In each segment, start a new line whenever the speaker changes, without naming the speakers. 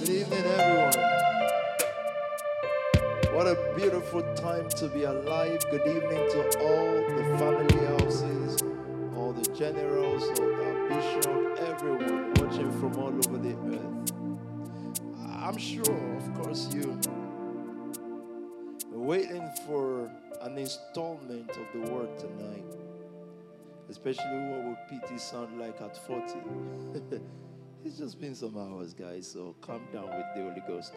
Good evening, everyone. What a beautiful time to be alive. Good evening to all the family houses, all the generals, all our bishop, everyone watching from all over the earth. I'm sure, of course, you are waiting for an installment of the word tonight. Especially what would PT sound like at 40. it's just been some hours, guys, so calm down with the Holy Ghost.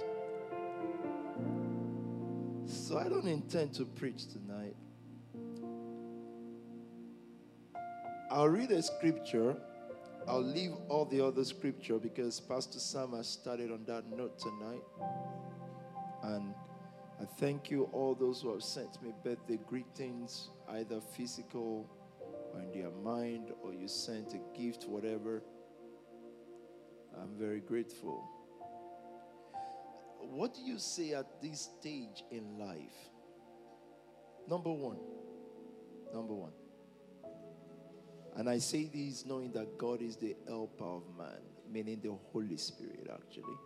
So I don't intend to preach tonight. I'll read a scripture. I'll leave all the other scripture because Pastor Sam has started on that note tonight. And I thank you, all those who have sent me birthday greetings, either physical or in their mind, or you sent a gift, whatever. I'm very grateful. What do you say at this stage in life? Number one. Number one. And I say this knowing that God is the helper of man, meaning the Holy Spirit, actually.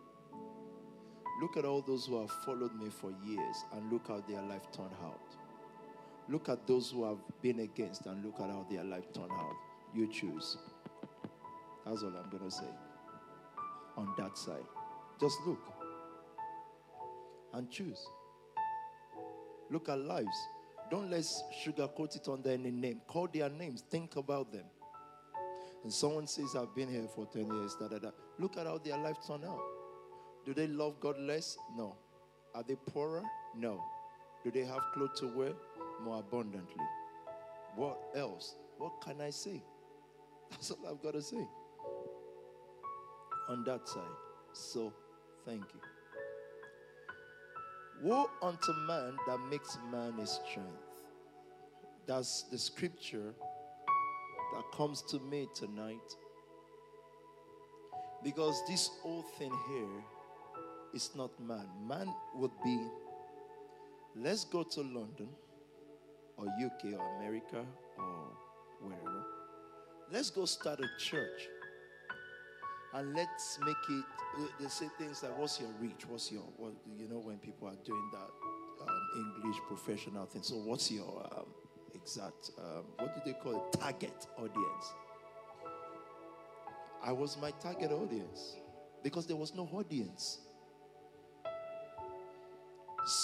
Look at all those who have followed me for years and look how their life turned out. Look at those who have been against and look at how their life turned out. You choose. That's all I'm going to say. On that side. Just look and choose. Look at lives. Don't let's sugarcoat it under any name. Call their names. Think about them. And someone says, I've been here for 10 years. Da, da, da. Look at how their life turned out. Do they love God less? No. Are they poorer? No. Do they have clothes to wear? More abundantly. What else? What can I say? That's all I've got to say. On that side. So, thank you. Woe unto man that makes man his strength. That's the scripture that comes to me tonight. Because this whole thing here is not man. Man would be, let's go to London or UK or America or wherever. Let's go start a church. And let's make it, they say things like, what's your reach? What's your, what, you know, when people are doing that um, English professional thing. So, what's your um, exact, um, what do they call it? Target audience. I was my target audience because there was no audience.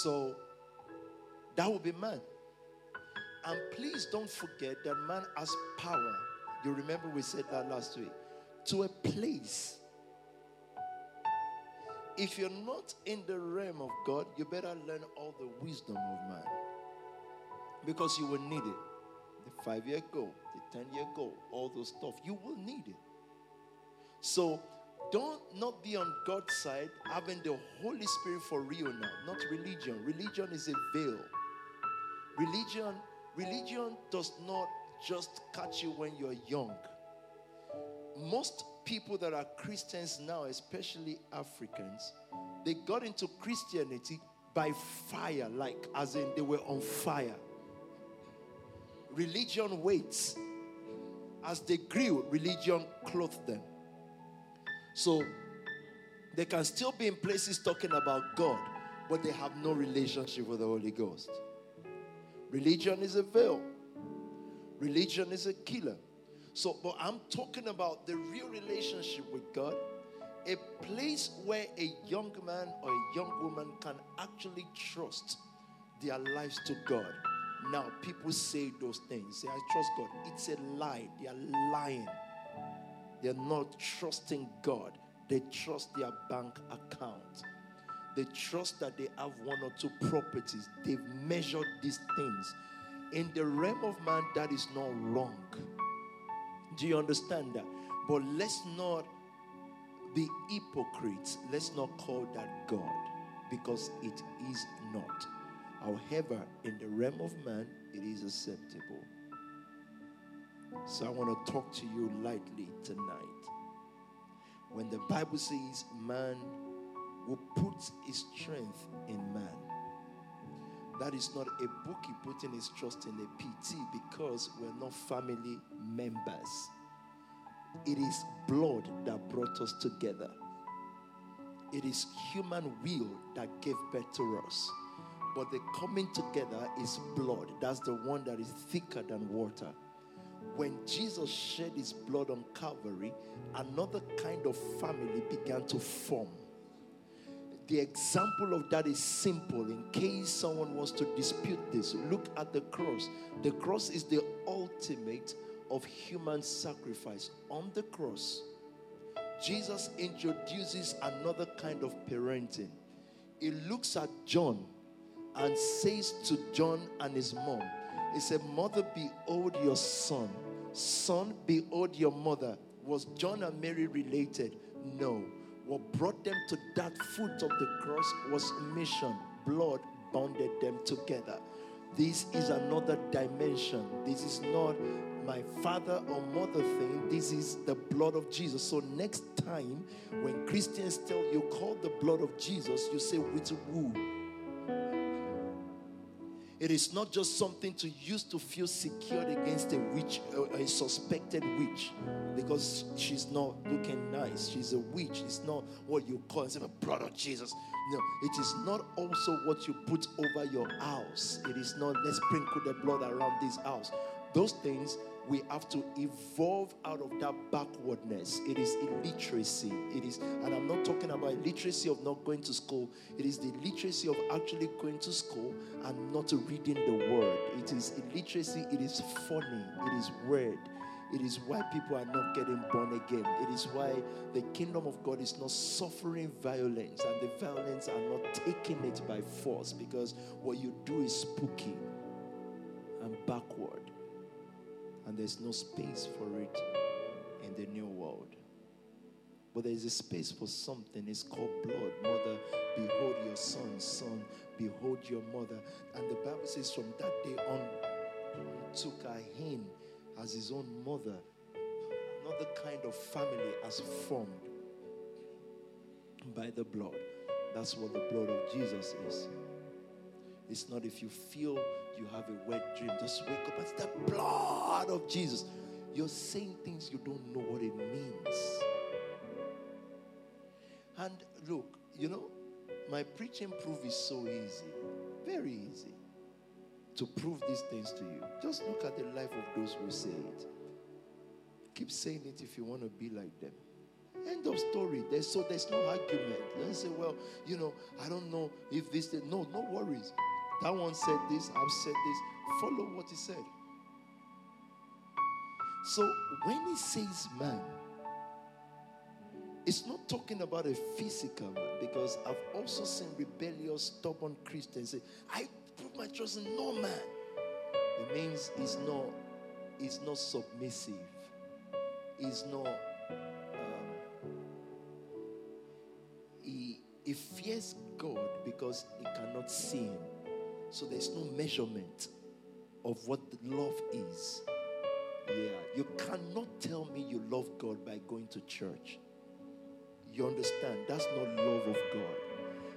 So, that would be man. And please don't forget that man has power. You remember we said that last week to a place. If you're not in the realm of God, you better learn all the wisdom of man. Because you will need it. The five year goal, the 10 year goal, all those stuff, you will need it. So don't not be on God's side having the Holy Spirit for real now, not religion. Religion is a veil. Religion, religion does not just catch you when you're young most people that are Christians now, especially Africans, they got into Christianity by fire, like as in they were on fire. Religion waits. As they grew, religion clothed them. So they can still be in places talking about God, but they have no relationship with the Holy Ghost. Religion is a veil, religion is a killer. So, but I'm talking about the real relationship with God, a place where a young man or a young woman can actually trust their lives to God. Now, people say those things. Say, I trust God. It's a lie. They are lying. They're not trusting God. They trust their bank account. They trust that they have one or two properties. They've measured these things. In the realm of man, that is not wrong. Do you understand that? But let's not be hypocrites. Let's not call that God because it is not. However, in the realm of man, it is acceptable. So I want to talk to you lightly tonight. When the Bible says man will put his strength in man, that is not a bookie putting his trust in a PT because we're not family members. It is blood that brought us together. it is human will that gave birth to us. But the coming together is blood. That's the one that is thicker than water. When Jesus shed his blood on Calvary, another kind of family began to form. The example of that is simple. In case someone wants to dispute this, look at the cross. The cross is the ultimate of human sacrifice. On the cross, Jesus introduces another kind of parenting. He looks at John and says to John and his mom, He said, Mother, behold your son. Son, behold your mother. Was John and Mary related? No. What brought them to that foot of the cross was mission. Blood bonded them together. This is another dimension. This is not my father or mother thing. This is the blood of Jesus. So next time when Christians tell you call the blood of Jesus, you say with who? It is not just something to use to feel secured against a witch, a suspected witch, because she's not looking nice. She's a witch. It's not what you call it, the blood of Jesus. No, it is not also what you put over your house. It is not let's sprinkle the blood around this house. Those things we have to evolve out of that backwardness. It is illiteracy. It is, and I'm not talking about illiteracy of not going to school. It is the literacy of actually going to school and not reading the word. It is illiteracy. It is funny. It is weird. It is why people are not getting born again. It is why the kingdom of God is not suffering violence and the violence are not taking it by force because what you do is spooky and backward and there's no space for it in the new world. But there is a space for something. It's called blood. Mother, behold your son. Son, behold your mother. And the Bible says from that day on, took Ahin as his own mother. Not the kind of family as formed by the blood. That's what the blood of Jesus is. It's not if you feel you have a wet dream, just wake up. It's the blood of Jesus. You're saying things you don't know what it means. And look, you know, my preaching proof is so easy, very easy to prove these things to you. Just look at the life of those who say it. Keep saying it if you want to be like them. End of story. There's so there's no argument. Don't say, well, you know, I don't know if this. No, no worries. That one said this, I've said this. Follow what he said. So when he says man, it's not talking about a physical man because I've also seen rebellious, stubborn Christians say, I put my trust in no man. It means he's not, he's not submissive. He's not um, he, he fears God because he cannot see him. So there's no measurement of what love is. Yeah, you cannot tell me you love God by going to church. You understand? That's not love of God.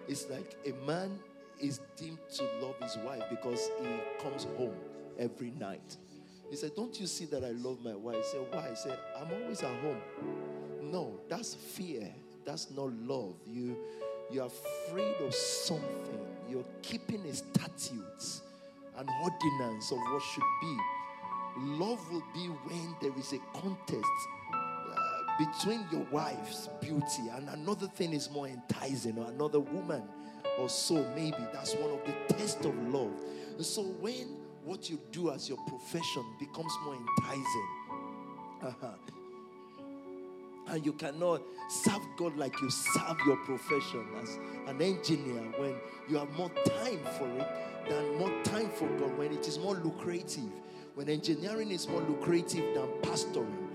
It's like a man is deemed to love his wife because he comes home every night. He said, Don't you see that I love my wife? He said, Why? He said, I'm always at home. No, that's fear. That's not love. You you're afraid of something. You're keeping a statutes, and ordinance of what should be. Love will be when there is a contest uh, between your wife's beauty and another thing is more enticing, or another woman, or so maybe. That's one of the tests of love. And so when what you do as your profession becomes more enticing, uh-huh, and you cannot serve God like you serve your profession as an engineer when you have more time for it than more time for God, when it is more lucrative, when engineering is more lucrative than pastoring.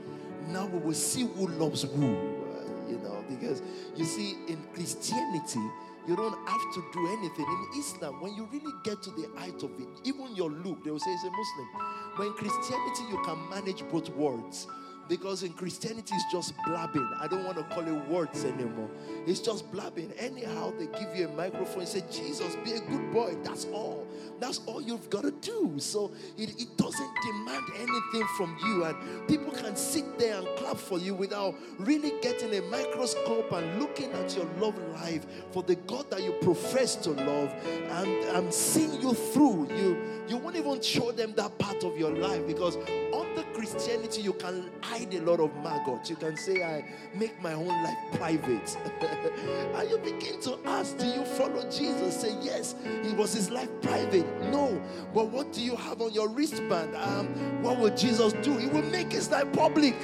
Now we will see who loves who, uh, you know, because you see, in Christianity, you don't have to do anything. In Islam, when you really get to the height of it, even your look, they will say it's a Muslim. But in Christianity, you can manage both words Because in Christianity, it's just blabbing. I don't want to call it words anymore. It's just blabbing. Anyhow, they give you a microphone and say, Jesus, be a good boy. That's all. That's all you've got to do. So it, it doesn't demand anything from you. And people can sit there and clap for you without really getting a microscope and looking at your love life for the God that you profess to love and, and seeing you through. You, you won't even show them that part of your life because under Christianity, you can hide a lot of maggots. You can say, I make my own life private. and you begin to ask, Do you follow Jesus? Say, Yes, he was his life private. No, but what do you have on your wristband? Um, what will Jesus do? He will make his life public.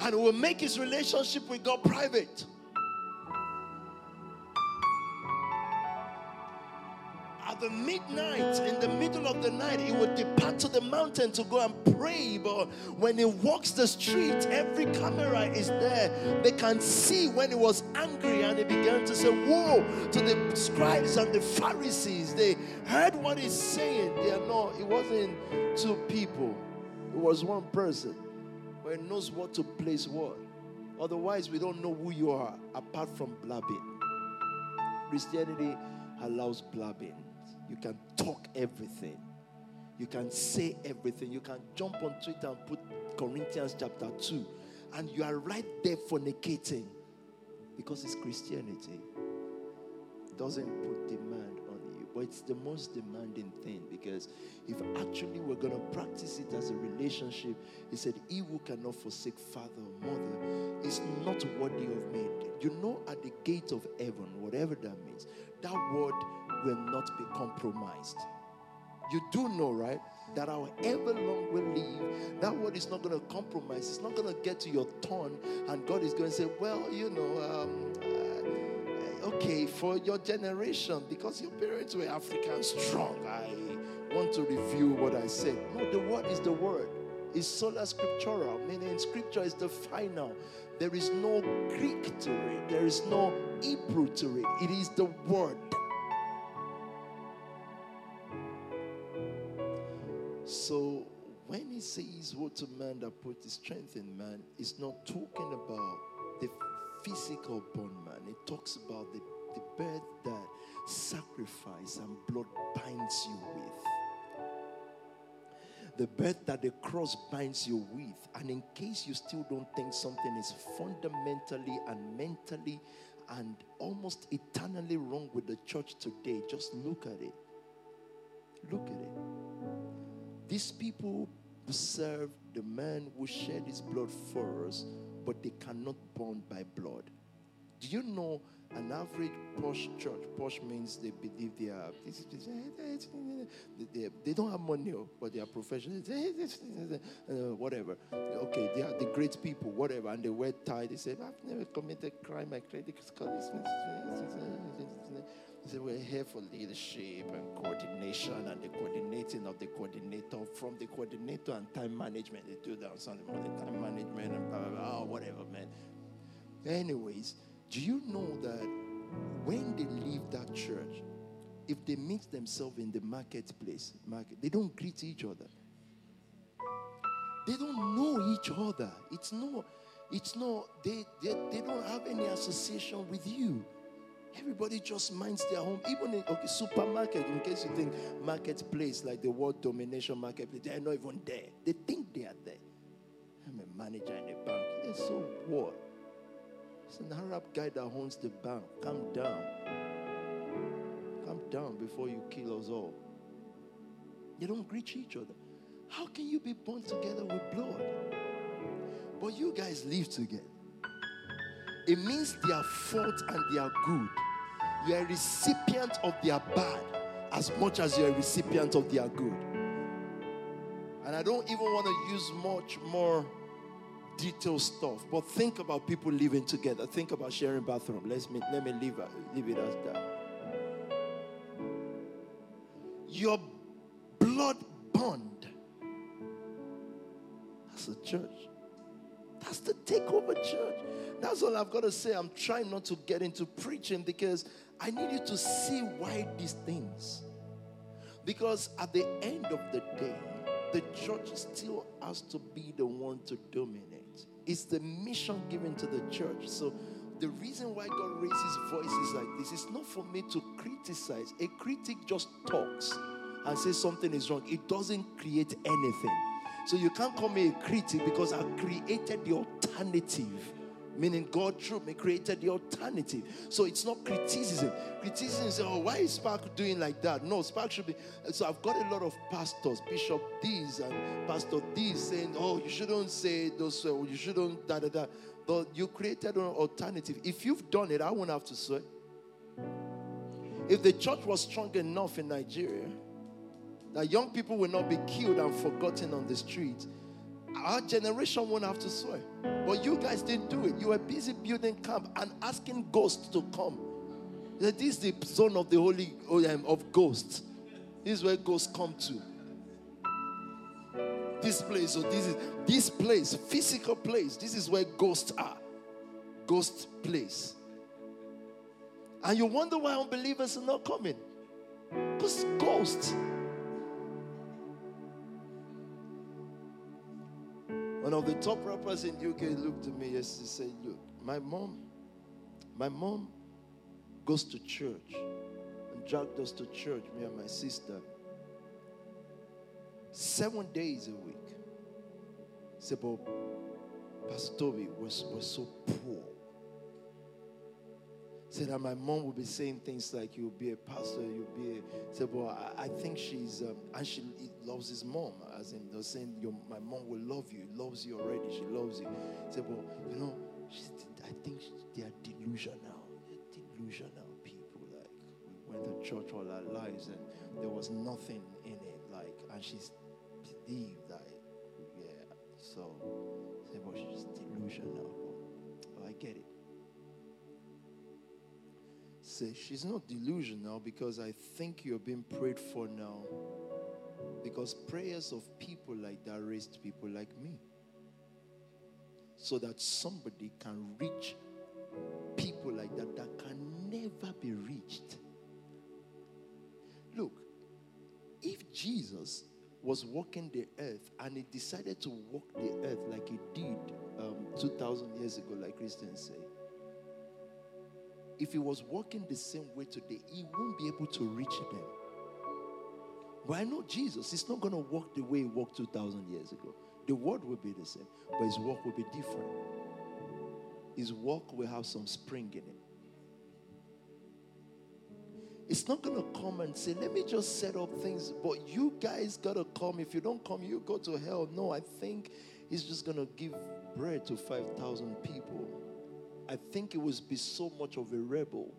And he will make his relationship with God private. The midnight, in the middle of the night, he would depart to the mountain to go and pray. But when he walks the street, every camera is there. They can see when he was angry and he began to say, Woe to the scribes and the Pharisees. They heard what he's saying. They are not, it wasn't two people, it was one person. But he knows what to place what. Otherwise, we don't know who you are apart from blabbing. Christianity allows blabbing. You can talk everything. You can say everything. You can jump on Twitter and put Corinthians chapter 2. And you are right there fornicating because it's Christianity. It doesn't put demand on you, but it's the most demanding thing because if actually we're going to practice it as a relationship, he said, He who cannot forsake father or mother is not worthy of me. You know, at the gate of heaven, whatever that means, that word will not be compromised. You do know, right? That however long we live, that word is not going to compromise. It's not going to get to your turn, and God is going to say, Well, you know, um, uh, okay, for your generation, because your parents were African strong, I want to review what I said. No, the word is the word. It's sola scriptura, meaning scripture is the final. There is no Greek to it, there is no Hebrew to it. It is the word. So when he says, What to man that put his strength in man, it's not talking about the physical born man. It talks about the, the birth that sacrifice and blood binds you with. The birth that the cross binds you with. And in case you still don't think something is fundamentally and mentally and almost eternally wrong with the church today, just look at it. Look at it. These people serve the man who shed his blood for us, but they cannot bond by blood. Do you know an average posh church? Posh means they believe they are. They, don't have money, oh, but they are professional. Uh, whatever. Okay, they are the great people, whatever. And they wear tie. They say, I've never committed crime. My credit score is. They were here for leadership and coordination and the coordinating of the coordinator from the coordinator and time management. They do that on Sunday morning, time management and blah, blah, blah, oh, whatever, man. Anyways, do you know that when they leave that church, if they meet themselves in the marketplace, market, they don't greet each other. They don't know each other. It's no, it's no, they, they, they don't have any association with you. Everybody just minds their home. Even in okay, supermarket, in case you think marketplace, like the world domination marketplace, they're not even there. They think they are there. I'm a manager in a bank. They're so what? It's an Arab guy that owns the bank. Calm down. Calm down before you kill us all. You don't greet each other. How can you be born together with blood? But you guys live together. It means they are fault and they are good. You are a recipient of their bad as much as you're a recipient of their good. And I don't even want to use much more detailed stuff, but think about people living together. Think about sharing bathroom. Let's me, let me leave, leave it as that. Your blood bond. as a church. That's the takeover church. That's all I've got to say. I'm trying not to get into preaching because I need you to see why these things. Because at the end of the day, the church still has to be the one to dominate. It's the mission given to the church. So the reason why God raises voices like this is not for me to criticize. A critic just talks and says something is wrong. It doesn't create anything. So you can't call me a critic because I created the alternative meaning God through me created the alternative. So it's not criticism. Criticism is, oh, why is SPAC doing like that? No, SPAC should be. So I've got a lot of pastors, Bishop these and Pastor these saying, oh, you shouldn't say those, uh, you shouldn't da da da. But you created an alternative. If you've done it, I won't have to swear. If the church was strong enough in Nigeria, that young people will not be killed and forgotten on the street. our generation won't have to swear. But you guys didn't do it. You were busy building camp and asking ghosts to come. This is the zone of the holy um, of ghosts. This is where ghosts come to. This place, so this is this place, physical place. This is where ghosts are. Ghost place. And you wonder why unbelievers are not coming. Because ghosts. One of the top rappers in the UK looked at me yesterday and said, Look, my mom, my mom goes to church and dragged us to church, me and my sister, seven days a week. He Said, but Pastor Tobi was so poor said that my mom would be saying things like, You'll be a pastor, you'll be a. Said, Well, I, I think she's, um, and she loves his mom, as in, they're saying, Your, My mom will love you, loves you already, she loves you. Said, Well, you know, I think they are delusional. Delusional people. Like, we went to church all our lives and there was nothing in it. Like, and she's believed that, yeah. So, said, Well, she's delusional. But I get it say, She's not delusional because I think you're being prayed for now. Because prayers of people like that raised people like me. So that somebody can reach people like that that can never be reached. Look, if Jesus was walking the earth and he decided to walk the earth like he did um, 2,000 years ago, like Christians say, if he was walking the same way today, he won't be able to reach them. But I know Jesus is not going to walk the way he walked 2,000 years ago. The word will be the same, but his walk will be different. His walk will have some spring in it. It's not going to come and say, let me just set up things, but you guys got to come. If you don't come, you go to hell. No, I think he's just going to give bread to 5,000 people. I think it would be so much of a rebel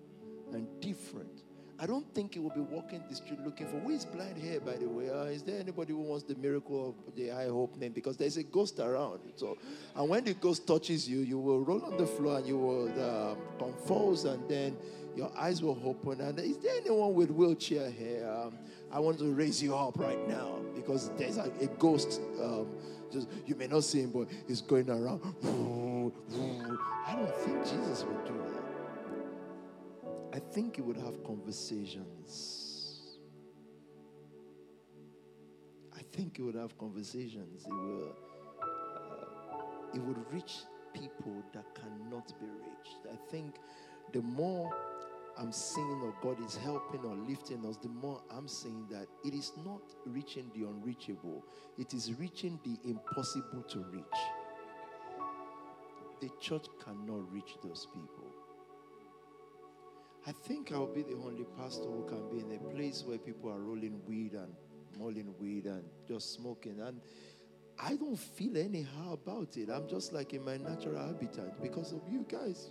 and different. I don't think he will be walking the street looking for who is blind here, by the way. Uh, is there anybody who wants the miracle of the hope name? Because there's a ghost around. So, and when the ghost touches you, you will roll on the floor and you will um, confuse, and then your eyes will open. And is there anyone with wheelchair here? Um, I want to raise you up right now because there's a, a ghost. Um, just you may not see him, but he's going around. I don't think Jesus would do that. I think he would have conversations. I think he would have conversations. He will. Uh, he would reach people that cannot be reached. I think the more I'm seeing or God is helping or lifting us, the more I'm saying that it is not reaching the unreachable, it is reaching the impossible to reach. The church cannot reach those people. I think I'll be the only pastor who can be in a place where people are rolling weed and mulling weed and just smoking. And I don't feel anyhow about it. I'm just like in my natural habitat because of you guys.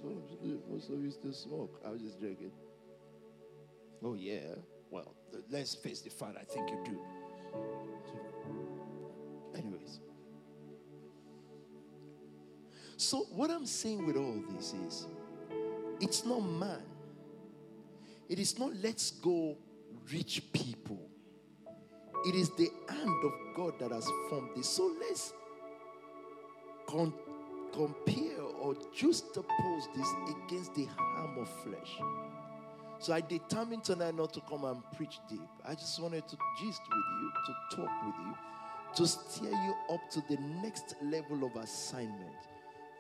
Most of you still smoke. I was just joking. Oh, yeah. Well, let's face the fact, I think you do. Anyways. So, what I'm saying with all this is it's not man, it is not let's go rich people. It is the hand of God that has formed this. So let's con- compare or juxtapose this against the harm of flesh. So I determined tonight not to come and preach deep. I just wanted to gist with you, to talk with you, to steer you up to the next level of assignment.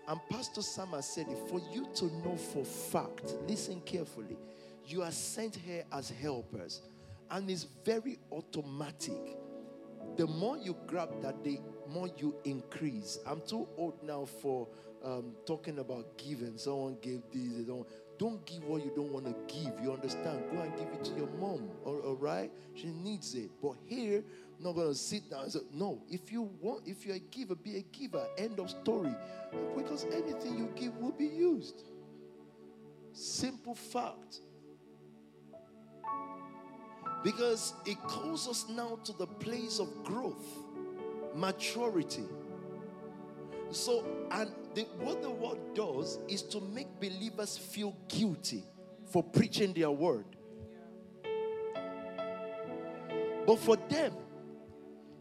And Pastor Sam has said it for you to know for fact, listen carefully, you are sent here as helpers, and it's very automatic. The more you grab that, the more you increase. I'm too old now for um, talking about giving. Someone gave this, they don't. Don't give what you don't want to give. You understand? Go and give it to your mom. All, all right? She needs it. But here, I'm not gonna sit down and say, no. If you want, if you're a giver, be a giver. End of story. Because anything you give will be used. Simple fact. Because it calls us now to the place of growth, maturity. So, and the, what the word does is to make believers feel guilty for preaching their word. But for them,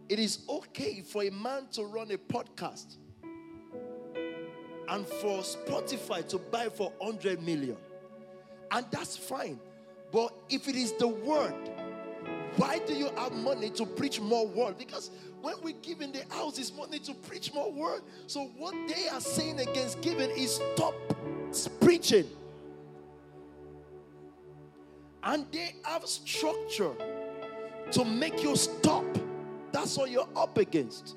it is okay for a man to run a podcast and for Spotify to buy for 100 million. And that's fine. But if it is the word, why do you have money to preach more word? Because when we give in the house, it's money to preach more word. So what they are saying against giving is stop preaching. And they have structure to make you stop. That's what you're up against.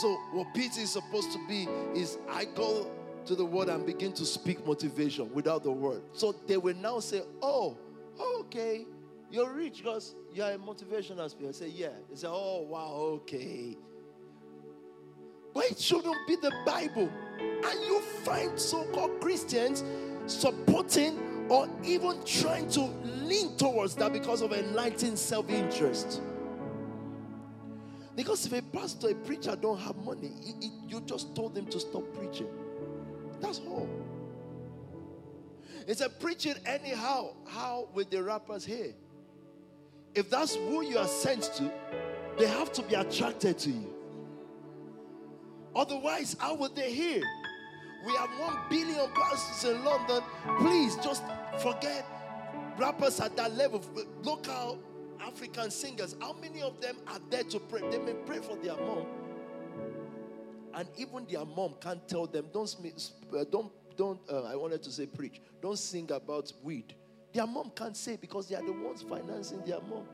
So what Peter is supposed to be is I go to the word and begin to speak motivation without the word. So they will now say, Oh, okay, you're rich because you're a motivational speaker. I say, Yeah. They say, Oh, wow, okay. But it shouldn't be the Bible. And you find so called Christians supporting or even trying to lean towards that because of enlightened self interest. Because if a pastor, a preacher don't have money, it, it, you just told them to stop preaching. That's all. It's a preaching anyhow. How with the rappers here? If that's who you are sent to, they have to be attracted to you. Otherwise, how would they hear? We have one billion pastors in London. Please just forget rappers at that level. Local African singers, how many of them are there to pray? They may pray for their mom. And even their mom can't tell them, don't, uh, don't, don't uh, I wanted to say preach, don't sing about weed. Their mom can't say because they are the ones financing their mom.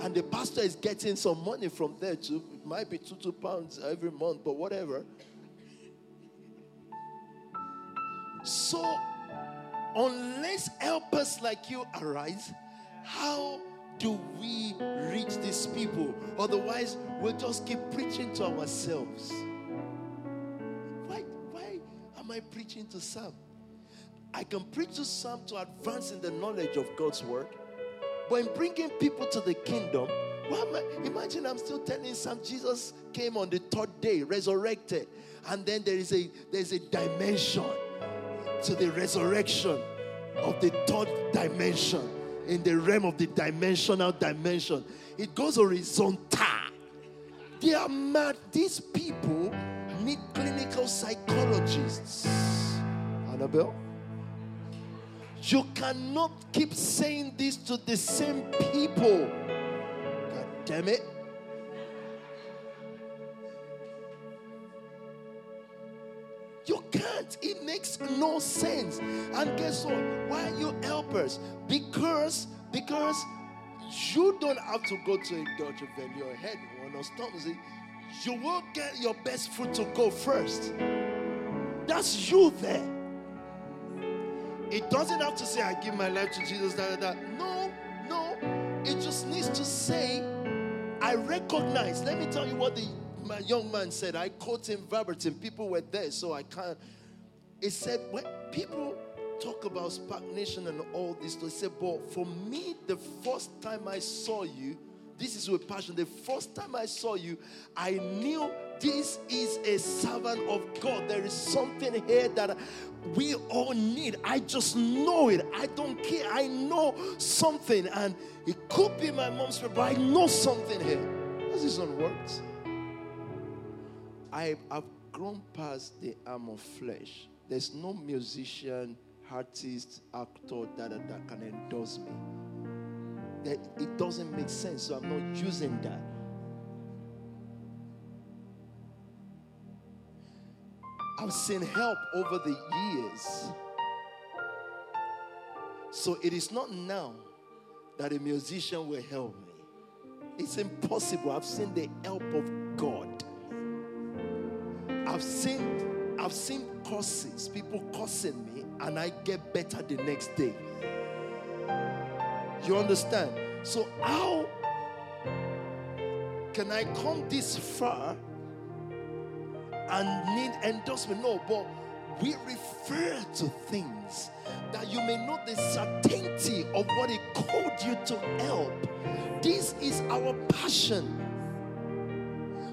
And the pastor is getting some money from there too. It might be two, two pounds every month, but whatever. So, unless helpers like you arise, how do we reach these people? Otherwise, we'll just keep preaching to ourselves. Why, why am I preaching to some? I can preach to some to advance in the knowledge of God's word. But in bringing people to the kingdom, imagine I'm still telling some Jesus came on the third day, resurrected. And then there is a there's a dimension to the resurrection of the third dimension in the realm of the dimensional dimension. It goes horizontal. They are mad. These people need clinical psychologists. Annabelle? You cannot keep saying this to the same people. God damn it. You can't. It makes no sense. And guess what? Why are you helpers? Because because you don't have to go to a Dutch event. Your head one or Stormzy. You will get your best foot to go first. That's you there. It doesn't have to say, I give my life to Jesus, that. No, no. It just needs to say, I recognize. Let me tell you what the my young man said. I quote him verbatim. People were there, so I can't. It said, when people talk about SPAC Nation and all this, they say, but for me, the first time I saw you, this is with passion. The first time I saw you, I knew this is a servant of God. There is something here that we all need. I just know it. I don't care. I know something. And it could be my mom's but I know something here. This is on words. I have grown past the arm of flesh. There's no musician, artist, actor that, that, that can endorse me. That it doesn't make sense, so I'm not using that. I've seen help over the years. So it is not now that a musician will help me. It's impossible. I've seen the help of God. I've seen I've seen curses, people cursing me, and I get better the next day. You understand? So how can I come this far and need endorsement? No, but we refer to things that you may know the certainty of what He called you to help. This is our passion.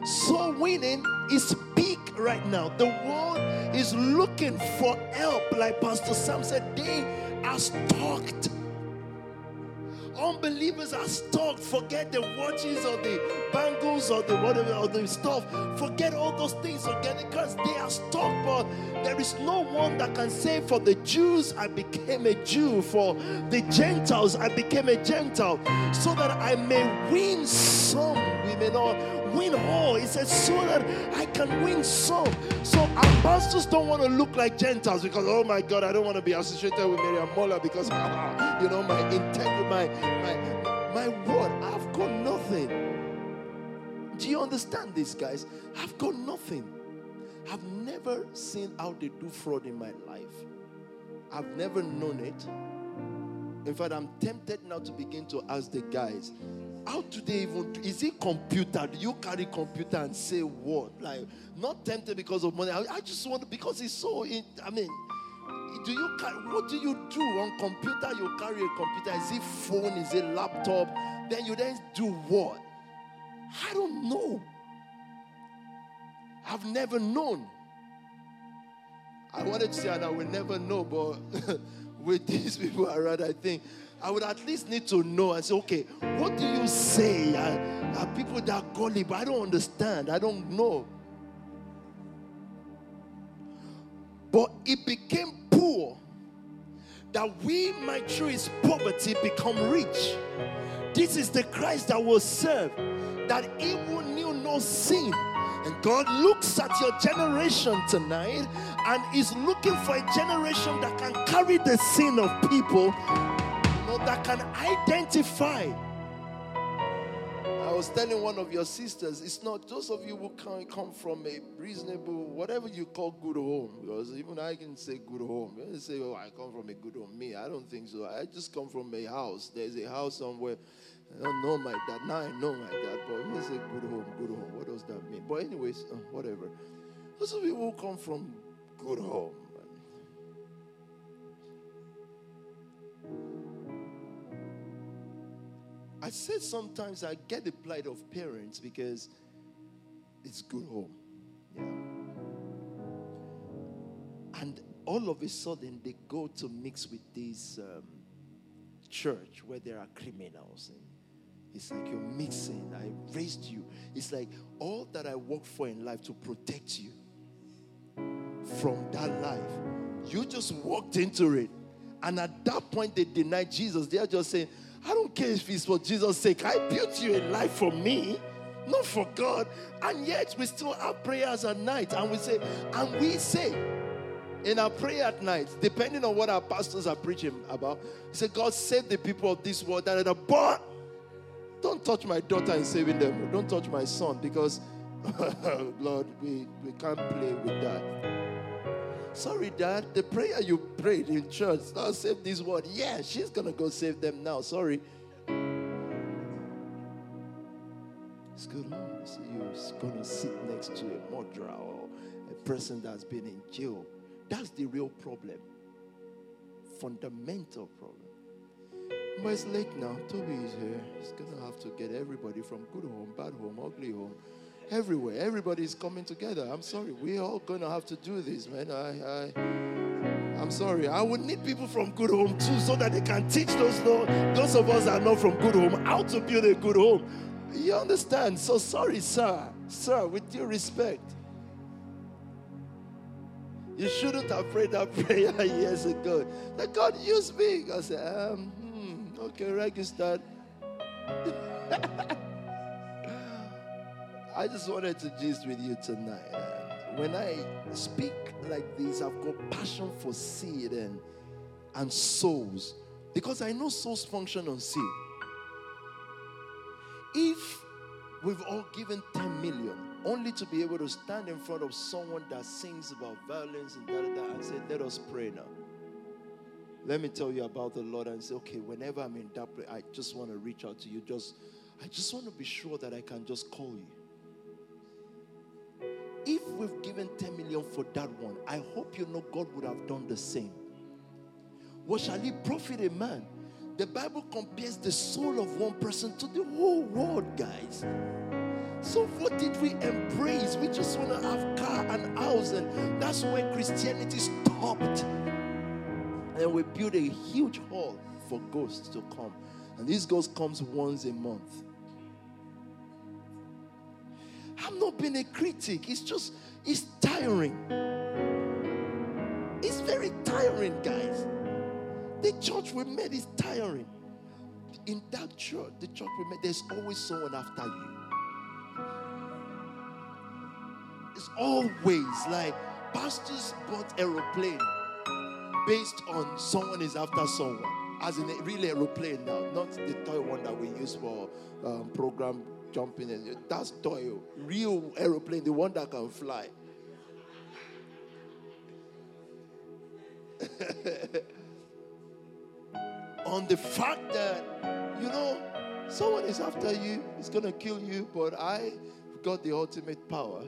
Soul winning is big right now. The world is looking for help, like Pastor Sam said. They are stalked Unbelievers are stuck. Forget the watches or the bangles or the whatever or the stuff. Forget all those things. Forget it because they are stuck. But there is no one that can say, For the Jews, I became a Jew. For the Gentiles, I became a Gentile. So that I may win some. We may not win all. He says, so that I can win some. So our pastors don't want to look like Gentiles because, oh my God, I don't want to be associated with Miriam Mola because, you know, my integrity, my, my, my word, I've got nothing. Do you understand this, guys? I've got nothing. I've never seen how they do fraud in my life. I've never known it. In fact, I'm tempted now to begin to ask the guys, how do they even? Is it computer? Do you carry computer and say what? Like, not tempted because of money. I, I just want because it's so, in, I mean, do you carry, what do you do on computer? You carry a computer. Is it phone? Is it laptop? Then you then do what? I don't know. I've never known. I wanted to say, and I will never know, but with these people around, I think I would at least need to know and say, okay, what do you say? Are, are people that gullible? I don't understand. I don't know. But it became poor that we might through his poverty become rich. This is the Christ that will serve, that he who knew no sin. And God looks at your generation tonight and is looking for a generation that can carry the sin of people that can identify. I was telling one of your sisters, it's not those of you who can come from a reasonable, whatever you call good home, because even I can say good home. You say, oh, I come from a good home. Me, I don't think so. I just come from a house. There's a house somewhere. I don't know my dad. Now I know my dad, but when they say good home, good home, what does that mean? But, anyways, uh, whatever. Those of you who come from good home, I said sometimes I get the plight of parents because it's good home. Yeah. And all of a sudden they go to mix with this um, church where there are criminals. And it's like you're mixing. I raised you. It's like all that I work for in life to protect you from that life. You just walked into it. And at that point, they denied Jesus. They are just saying, I don't care if it's for Jesus' sake. I built you a life for me, not for God. And yet we still have prayers at night. And we say, and we say in our prayer at night, depending on what our pastors are preaching about, say, God save the people of this world. That but don't touch my daughter in saving them. Don't touch my son because Lord, we, we can't play with that. Sorry, Dad, the prayer you prayed in church, now save this word. Yeah, she's going to go save them now. Sorry. It's going to sit next to a murderer or a person that's been in jail. That's the real problem. Fundamental problem. But it's late now. Tobi is here. He's going to have to get everybody from good home, bad home, ugly home everywhere. Everybody's coming together. I'm sorry. We're all going to have to do this, man. I, I, I'm sorry. I would need people from good home too so that they can teach those, those of us that are not from good home how to build a good home. You understand? So sorry, sir. Sir, with due respect. You shouldn't have prayed that prayer years ago. That God used me. I said, um, hmm, okay, registered. I just wanted to gist with you tonight. when I speak like this, I've got passion for seed and, and souls because I know souls function on seed. If we've all given 10 million only to be able to stand in front of someone that sings about violence and da da da and say, Let us pray now. Let me tell you about the Lord and say, Okay, whenever I'm in that place, I just want to reach out to you. Just I just want to be sure that I can just call you. If we've given 10 million for that one, I hope you know God would have done the same. What shall it profit a man? The Bible compares the soul of one person to the whole world, guys. So what did we embrace? We just want to have car and house, and that's where Christianity stopped. And we built a huge hall for ghosts to come. And these ghost comes once a month. I'm not being a critic. It's just, it's tiring. It's very tiring, guys. The church we met is tiring. In that church, the church we met, there's always someone after you. It's always like pastors bought aeroplane based on someone is after someone. As in a real aeroplane now, not the toy one that we use for um, program jumping. And that's toy, real aeroplane, the one that can fly. on the fact that, you know, someone is after you, it's going to kill you, but I got the ultimate power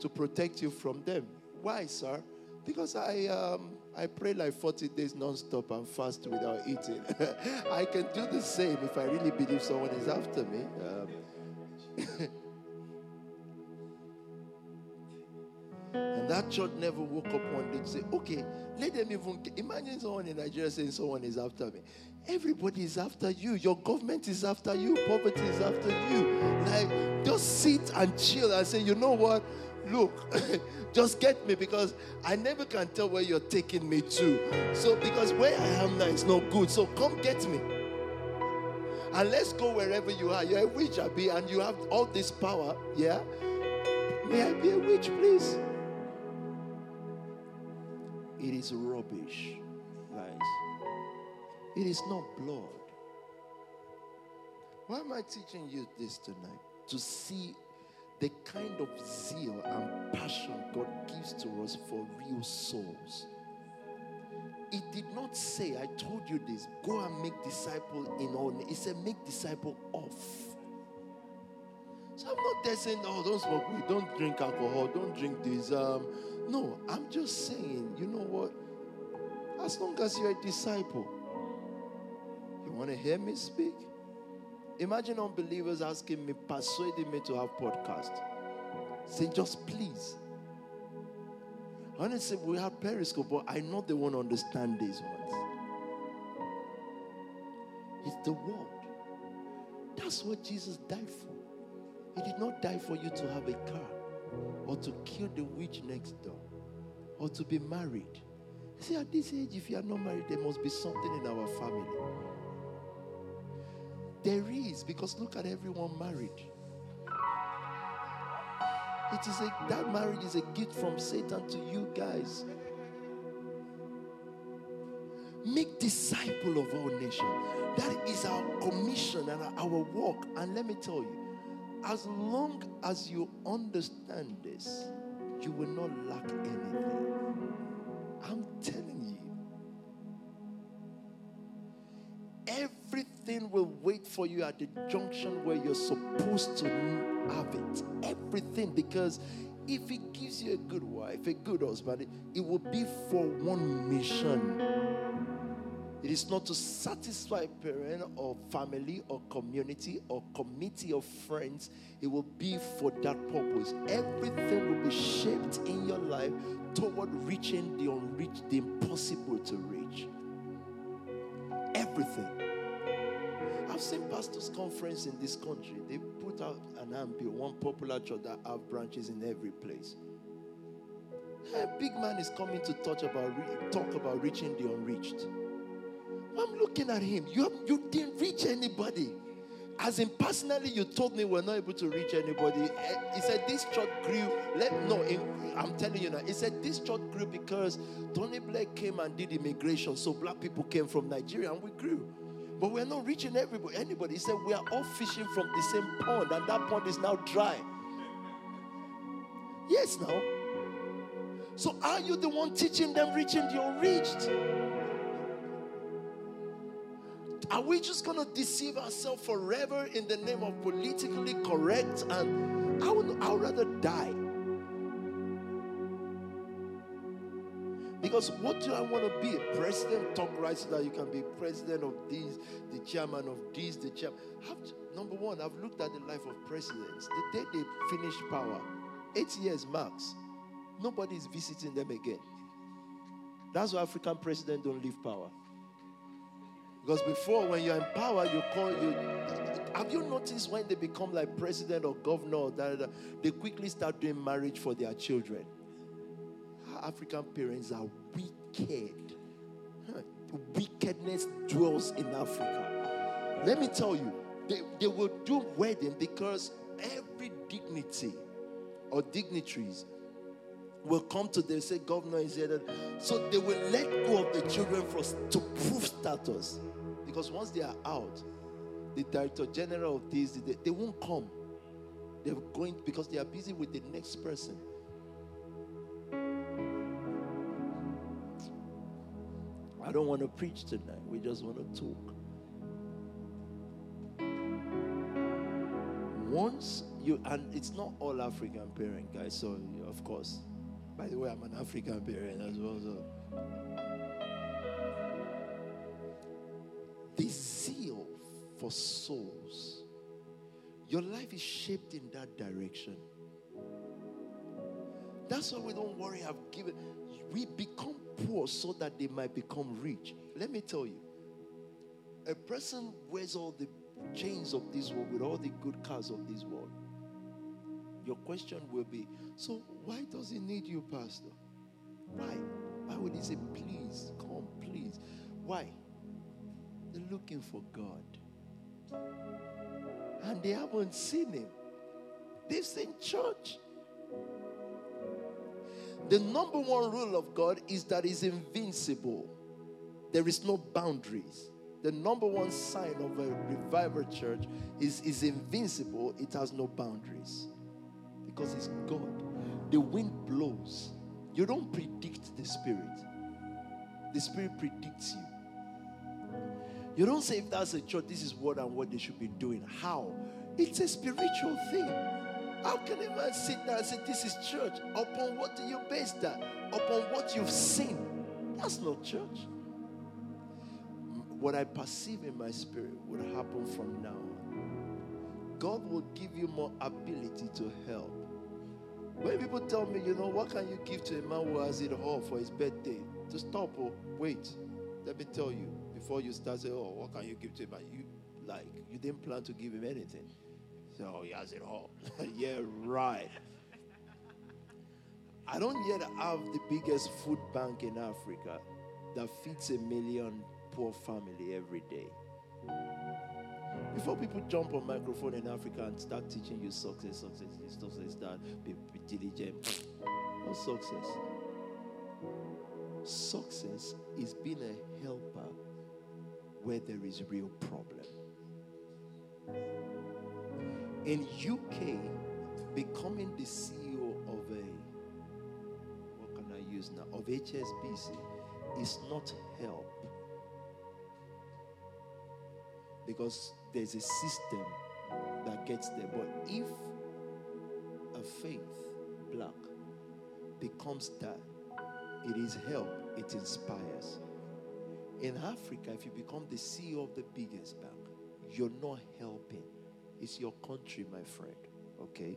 to protect you from them. Why, sir? Because I um, I pray like 40 days non-stop and fast without eating. I can do the same if I really believe someone is after me. Um, and that church never woke up one day to say, okay, let them even imagine someone in Nigeria saying someone is after me. Everybody is after you. Your government is after you. Poverty is after you. Like, just sit and chill and say, you know what? Look, just get me because I never can tell where you're taking me to. So, because where I am now is not good. So, come get me. And let's go wherever you are. You're a witch, Abi, and you have all this power. Yeah? May I be a witch, please? It is rubbish, guys. It is not blood. Why am I teaching you this tonight? To see the kind of zeal and passion God gives to us for real souls. It did not say, I told you this, go and make disciple in all. It said, make disciple off. So I'm not there saying, oh, don't smoke weed, don't drink alcohol, don't drink this. Um, no, I'm just saying, you know what? As long as you're a disciple, you want to hear me speak? Imagine unbelievers asking me, persuading me to have podcast. Say, just please. Honestly, we have Periscope, but I'm not the one to understand these ones. It's the world. That's what Jesus died for. He did not die for you to have a car or to kill the witch next door or to be married. See, at this age, if you are not married, there must be something in our family. There is, because look at everyone married. It is a that marriage is a gift from Satan to you guys. Make disciple of all nations. That is our commission and our work. And let me tell you, as long as you understand this, you will not lack anything. I'm telling you. Everything will wait for you at the junction where you're supposed to have it. Everything. Because if He gives you a good wife, a good husband, it will be for one mission. It is not to satisfy parent or family or community or committee of friends. It will be for that purpose. Everything will be shaped in your life toward reaching the unreached, the impossible to reach. Everything. I've seen pastors' conference in this country. They put out an ambition, one popular church that have branches in every place. A big man is coming to touch about talk about reaching the unreached. I'm looking at him. You, you didn't reach anybody. as in personally, you told me we're not able to reach anybody. Eh, he said this church grew. Let no, I'm telling you now. He said this church grew because Tony Blair came and did immigration, so black people came from Nigeria and we grew. But we're not reaching everybody. Anybody. He said we are all fishing from the same pond, and that pond is now dry. Yes, now. So are you the one teaching them reaching the unreached? Are we just to deceive ourselves forever in the name of politically correct? And I would, I would rather die. Because what do I want to be? A president? Talk right so that you can be president of this, the chairman of this, the chairman. Number one, I've looked at the life of presidents. The day they finish power, eight years max, nobody is visiting them again. That's why African presidents don't leave power. Because before, when you're in power, you call you. Have you noticed when they become like president or governor, or that, they quickly start doing marriage for their children? African parents are wicked. Wickedness dwells in Africa. Let me tell you, they, they will do wedding because every dignity or dignitaries will come to them say governor is here that so they will let go of the children for to prove status because once they are out, the director general of this, they, they won't come. They're going because they are busy with the next person. I don't want to preach tonight. We just want to talk. Once you, and it's not all African parent, guys. So, of course, by the way, I'm an African parent as well. So, the zeal for souls. Your life is shaped in that direction. That's why we don't worry. I've given. We become poor so that they might become rich. Let me tell you, a person wears all the chains of this world with all the good cars of this world. Your question will be, so why does he need you, Pastor? Why? Why would he say, please, come, please? Why? They're looking for God. And they haven't seen Him. They've seen church. The number one rule of God is that He's invincible, there is no boundaries. The number one sign of a revival church is, is invincible, it has no boundaries because it's God. The wind blows. You don't predict the Spirit, the Spirit predicts you. You don't say if that's a church, this is what and what they should be doing. How? It's a spiritual thing. How can a man sit there and say this is church? Upon what do you base that? Upon what you've seen. That's not church. What I perceive in my spirit would happen from now on. God will give you more ability to help. When people tell me, you know, what can you give to a man who has it all for his birthday? To stop or wait. Let me tell you before you start saying, oh, what can you give to him? And you like you didn't plan to give him anything. So he has it all. yeah, right. I don't yet have the biggest food bank in Africa that feeds a million poor family every day. Before people jump on microphone in Africa and start teaching you success, success, this, success, that, be, be diligent. What success? Success is being a helper where there is real problem. In UK, becoming the CEO of a what can I use now of HSBC is not help because there's a system that gets there. But if a faith black becomes that, it is help, it inspires. In Africa, if you become the CEO of the biggest bank, you're not helping. It's your country, my friend. Okay?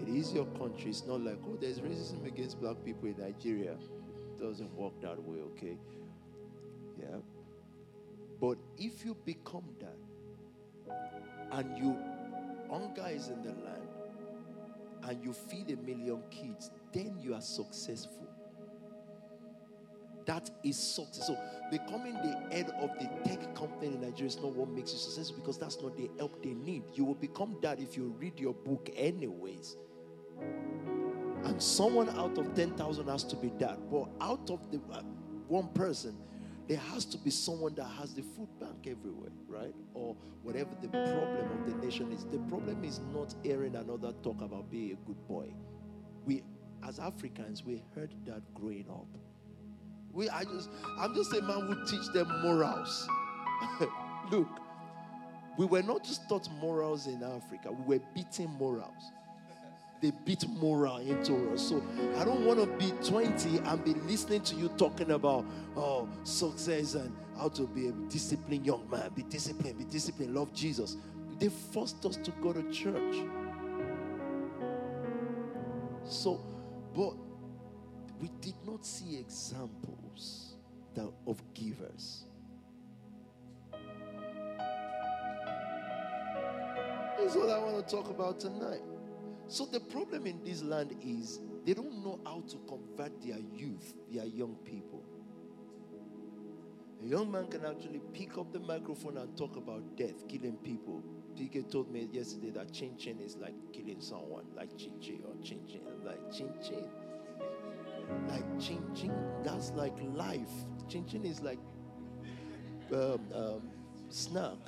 It is your country. It's not like, oh, there's racism against black people in Nigeria. It doesn't work that way, okay? Yeah. But if you become that and you hunger is in the land and you feed a million kids, then you are successful. That is success. So becoming the head of the tech company in Nigeria is not what makes you successful because that's not the help they need. You will become that if you read your book, anyways. And someone out of 10,000 has to be that. But out of the uh, one person, there has to be someone that has the food bank everywhere, right? Or whatever the problem of the nation is. The problem is not hearing another talk about being a good boy. We, as Africans, we heard that growing up. We, I just, I'm just a man who teach them morals. Look, we were not just taught morals in Africa, we were beating morals they beat moral into us. So I don't want to be 20 and be listening to you talking about oh success and how to be a disciplined young man. Be disciplined, be disciplined, love Jesus. They forced us to go to church. So, but we did not see examples that, of givers. That's what I want to talk about tonight. So the problem in this land is they don't know how to convert their youth, their young people. A young man can actually pick up the microphone and talk about death, killing people. PK told me yesterday that chin chin is like killing someone, like chin chin or chin chin. Like chin chin. Like chin chin, that's like life. Chin is like um, um, snack.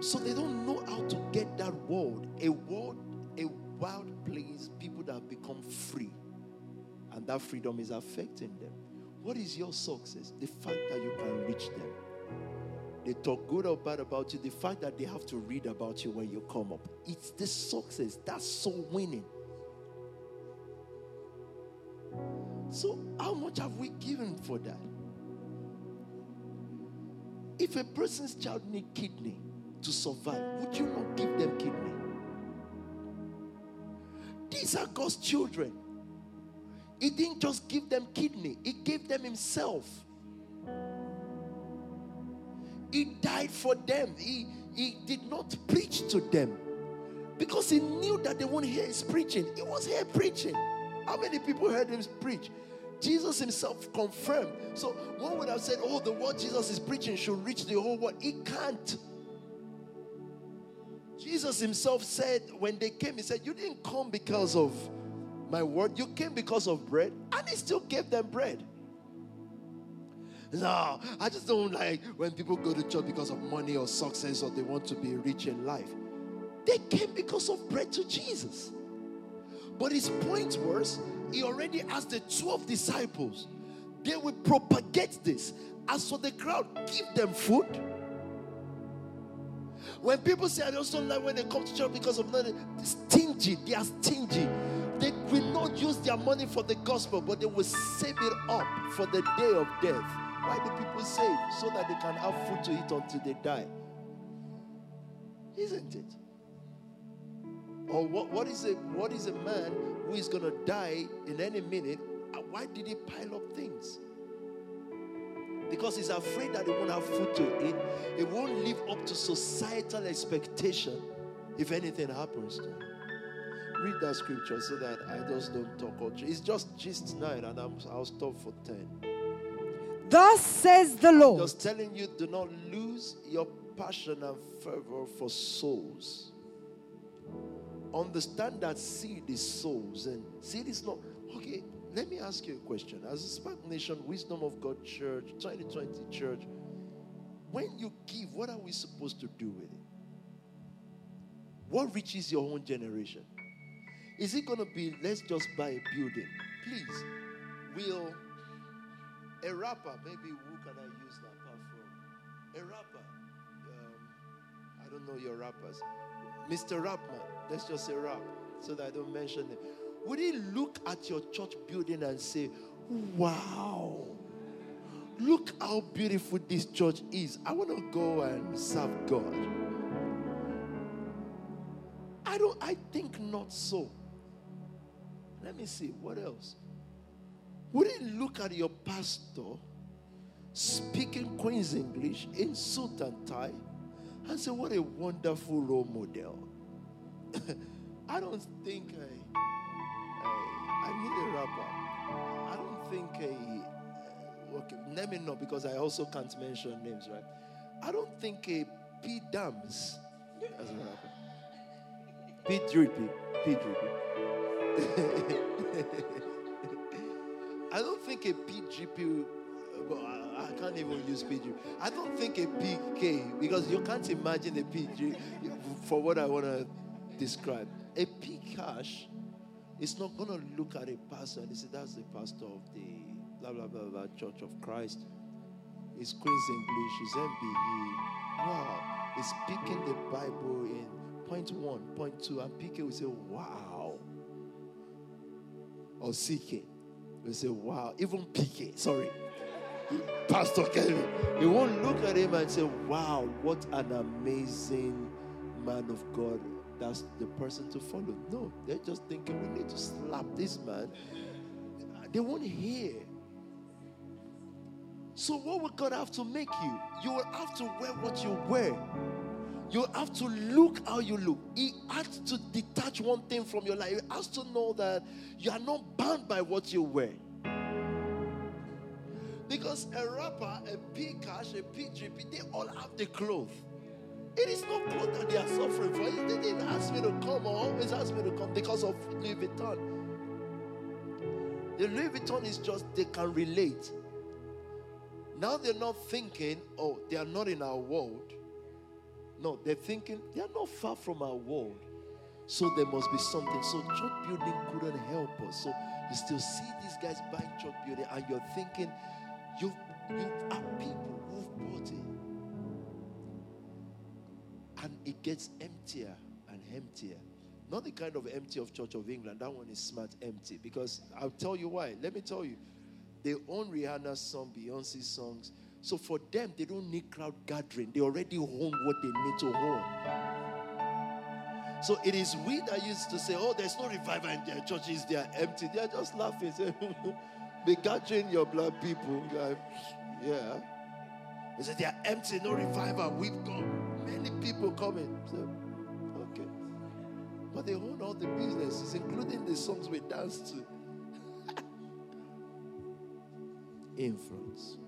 So they don't know how to get that world, a world, a wild place, people that have become free. And that freedom is affecting them. What is your success? The fact that you can reach them. They talk good or bad about you. The fact that they have to read about you when you come up. It's the success. That's so winning. So, how much have we given for that? If a person's child need kidney, to survive, would you not give them kidney? These are God's children. He didn't just give them kidney, He gave them Himself. He died for them. He, he did not preach to them because He knew that they won't hear His preaching. He was here preaching. How many people heard Him preach? Jesus himself confirmed. So one would have said, Oh, the word Jesus is preaching should reach the whole world. He can't. Jesus himself said, when they came, he said, You didn't come because of my word, you came because of bread, and he still gave them bread. No, I just don't like when people go to church because of money or success or they want to be rich in life. They came because of bread to Jesus. But his point was, he already asked the 12 disciples, they will propagate this. As for the crowd, give them food when people say, I just don't like when they come to church because of money, stingy. They are stingy. They will not use their money for the gospel, but they will save it up for the day of death. Why do people save? So that they can have food to eat until they die. Isn't it? Or what, what, is, a, what is a man who is going to die in any minute? Why did he pile up things? because he's afraid that he won't have food to eat. He won't live up to societal expectation if anything happens to him. Read that scripture so that I just don't talk It's just just nine, and I'm, I'll stop for ten.
Thus says the Lord.
Just telling you, do not lose your passion and fervor for souls. Understand that seed is souls, and seed is not okay. Let me ask you a question. As a SPAC Nation, Wisdom of God Church, 2020 Church, when you give, what are we supposed to do with it? What reaches your own generation? Is it going to be, let's just buy a building? Please, will a rapper, maybe who can I use that apart from? A rapper, um, I don't know your rappers. Mr. Rapman, let's just say rap so that I don't mention them would he look at your church building and say, Wow, look how beautiful this church is. I want to go and serve God. I don't, I think not so. Let me see, what else? Would he look at your pastor speaking Queen's English in suit and tie and say, What a wonderful role model? I don't think I I need a rapper. I don't think a. Okay, let me know because I also can't mention names, right? I don't think a P Dams as a rapper. P Drippy. P Drippy. Think a PGP. Uh, I, I can't even use PG. I don't think a PK because you can't imagine a PG for what I want to describe. A P cash is not going to look at a pastor and say, That's the pastor of the blah, blah, blah, blah, Church of Christ. It's Queen's English, it's MBE. Wow. It's speaking the Bible in point one, point two, and PK will say, Wow. Or CK will say, Wow. Even PK, sorry. Pastor Kevin. He won't look at him and say, Wow, what an amazing man of God. That's the person to follow. No, they're just thinking we need to slap this man. They won't hear. So, what would God have to make you? You will have to wear what you wear. You have to look how you look. He has to detach one thing from your life. He has to know that you are not bound by what you wear. Because a rapper, a P cash, a PGP, they all have the clothes. It is not clothes that they are suffering for. They didn't ask me to come or always ask me to come because of Louis Vuitton. The Louis Vuitton is just they can relate. Now they're not thinking, oh, they are not in our world. No, they're thinking they are not far from our world. So there must be something. So church building couldn't help us. So you still see these guys buying church building, and you're thinking, you you are people who've bought it. And it gets emptier and emptier. Not the kind of empty of Church of England. That one is smart empty. Because I'll tell you why. Let me tell you. They own Rihanna's song, Beyonce's songs. So for them, they don't need crowd gathering. They already own what they need to own. So it is we that used to say, oh, there's no revival in their churches. They are empty. They are just laughing. Be gathering your blood people. Yeah. They said they are empty, no revival. We've got many people coming. So, okay. But they own all the businesses, including the songs we dance to. Influence.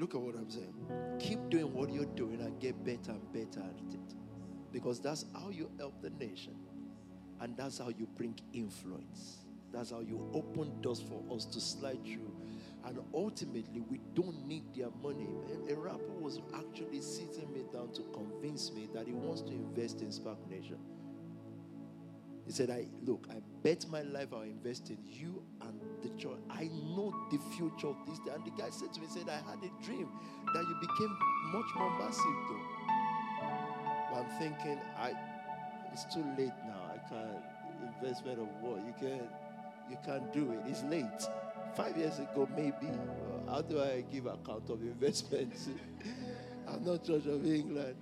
Look at what I'm saying. Keep doing what you're doing and get better and better at it. Because that's how you help the nation. And that's how you bring influence. That's how you open doors for us to slide through. And ultimately, we don't need their money. A rapper was actually sitting me down to convince me that he wants to invest in SPAC Nation. He said, I look, I bet my life I'll invest in you and the church. I know the future of this. Day. And the guy said to me, said, I had a dream that you became much more massive though. But I'm thinking, I it's too late now. I can't investment of what? You can't you can't do it. It's late. Five years ago, maybe. How do I give account of investments? I'm not Church of England.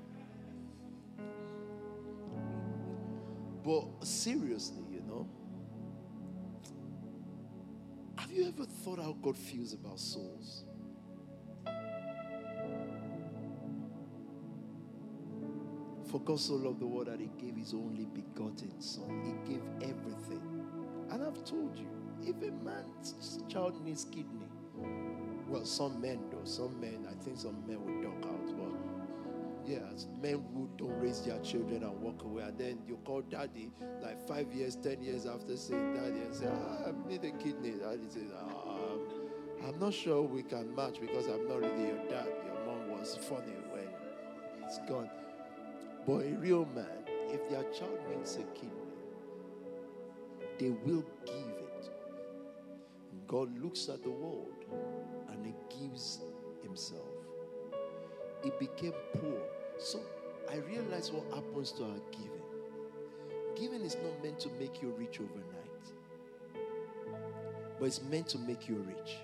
But seriously, you ever thought how God feels about souls? For God so loved the world that He gave His only begotten Son. He gave everything. And I've told you, if a man's child needs kidney, well, some men do. Some men, I think some men will duck out. Yeah, men who don't raise their children and walk away, and then you call daddy like five years, ten years after saying daddy and say, ah, I need a kidney. Daddy says, ah, I'm not sure we can match because I'm not really your dad. Your mom was funny when it's gone. But a real man, if their child needs a kidney, they will give it. God looks at the world and He gives Himself. He became poor. So I realize what happens to our giving. Giving is not meant to make you rich overnight, but it's meant to make you rich.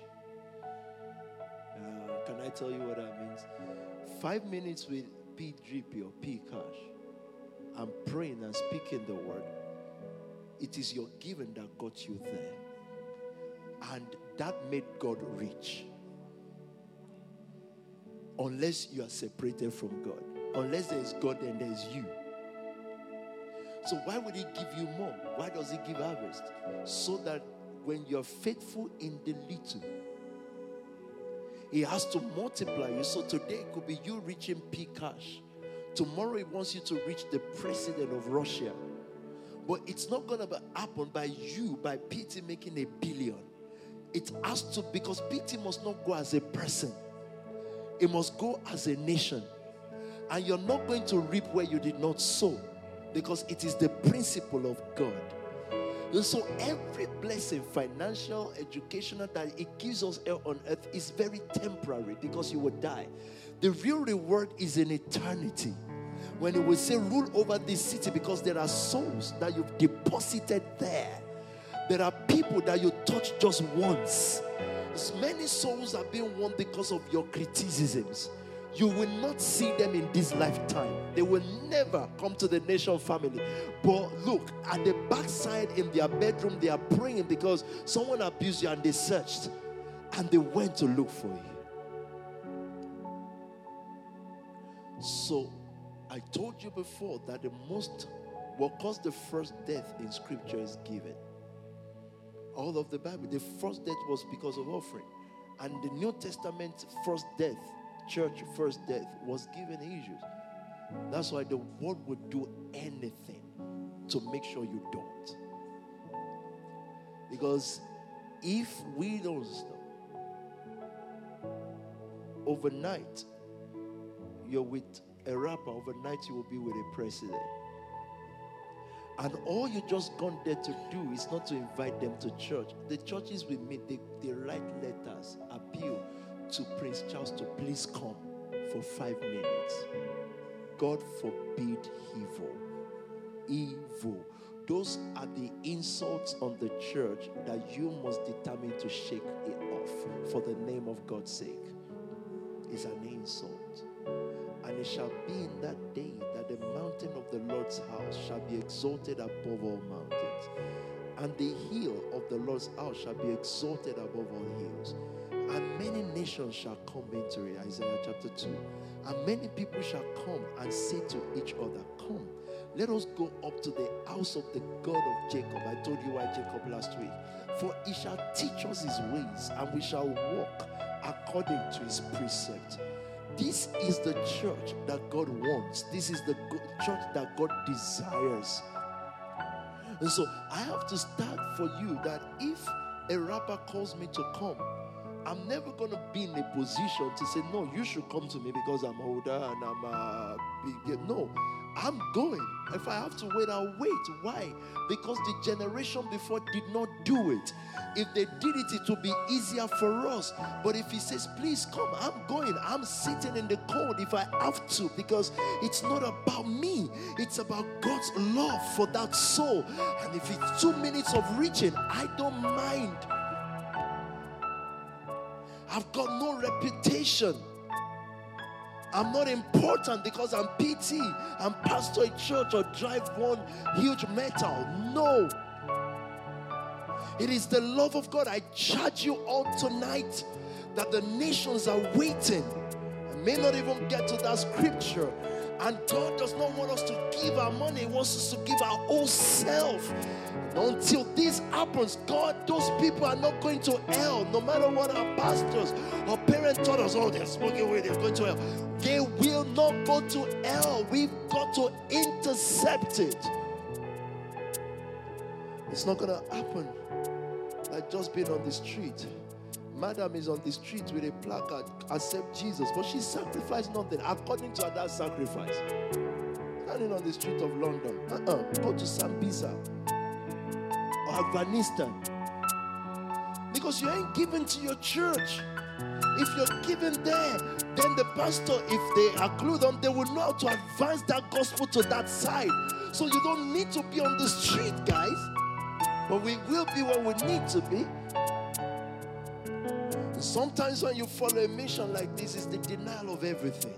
Uh, can I tell you what that means? Five minutes with P3P or P cash and praying and speaking the word it is your giving that got you there. And that made God rich. Unless you are separated from God. Unless there is God and there is you. So why would he give you more? Why does he give harvest? So that when you're faithful in the little, he has to multiply you. So today it could be you reaching P cash. Tomorrow he wants you to reach the president of Russia. But it's not going to happen by you, by PT making a billion. It has to, because PT must not go as a person, it must go as a nation. And you're not going to reap where you did not sow because it is the principle of God. And so every blessing, financial, educational, that it gives us here on earth is very temporary because you will die. The real reward is in eternity. When it will say, rule over this city because there are souls that you've deposited there. There are people that you touch just once. Many souls are being won because of your criticisms. You will not see them in this lifetime. They will never come to the nation family. But look, at the backside in their bedroom, they are praying because someone abused you and they searched and they went to look for you. So, I told you before that the most, what caused the first death in scripture is given. All of the Bible, the first death was because of offering. And the New Testament first death church first death was given issues. That's why the world would do anything to make sure you don't. Because if we don't stop, overnight, you're with a rapper, overnight, you will be with a president. And all you just gone there to do is not to invite them to church. The churches we meet, they, they write letters, appeal to Prince Charles to please come for five minutes. God forbid evil. Evil. Those are the insults on the church that you must determine to shake it off for the name of God's sake. It's an insult. And it shall be in that day that the mountain of the Lord's house shall be exalted above all mountains, and the hill of the Lord's house shall be exalted above all hills and many nations shall come into it. Isaiah chapter 2. And many people shall come and say to each other, Come, let us go up to the house of the God of Jacob. I told you why Jacob last week. For he shall teach us his ways, and we shall walk according to his precept. This is the church that God wants. This is the church that God desires. And so I have to start for you that if a rapper calls me to come, I'm never going to be in a position to say, no, you should come to me because I'm older and I'm uh, big. No, I'm going. If I have to wait, I'll wait. Why? Because the generation before did not do it. If they did it, it would be easier for us. But if he says, please come, I'm going. I'm sitting in the cold if I have to because it's not about me, it's about God's love for that soul. And if it's two minutes of reaching, I don't mind. I've got no reputation. I'm not important because I'm PT, I'm pastor in church or drive one huge metal. No. It is the love of God. I charge you all tonight that the nations are waiting. I may not even get to that scripture. And God does not want us to give our money, He wants us to give our whole self. Until this happens, God, those people are not going to hell, no matter what our pastors or parents taught us. Oh, they're smoking away, they're going to hell. They will not go to hell. We've got to intercept it. It's not going to happen like just being on the street. Madam is on the street with a placard, accept Jesus, but she sacrificed nothing according to her sacrifice. Standing on the street of London, uh-uh. go to Sambisa or Afghanistan. Because you ain't given to your church. If you're given there, then the pastor, if they glued on, they will know how to advance that gospel to that side. So you don't need to be on the street, guys. But we will be where we need to be. Sometimes when you follow a mission like this, it's the denial of everything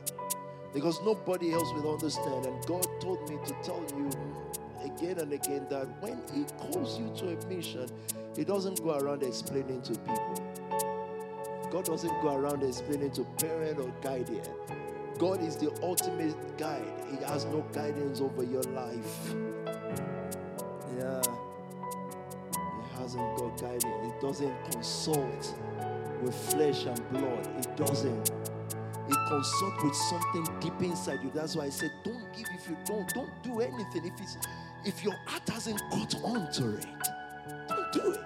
because nobody else will understand. And God told me to tell you again and again that when He calls you to a mission, He doesn't go around explaining to people. God doesn't go around explaining to parent or guardian. God is the ultimate guide. He has no guidance over your life. Yeah. He hasn't got guidance. He doesn't consult with flesh and blood. It doesn't. It consults with something deep inside you. That's why I said, don't give if you don't. Don't do anything. If it's if your heart hasn't caught on to it, don't do it.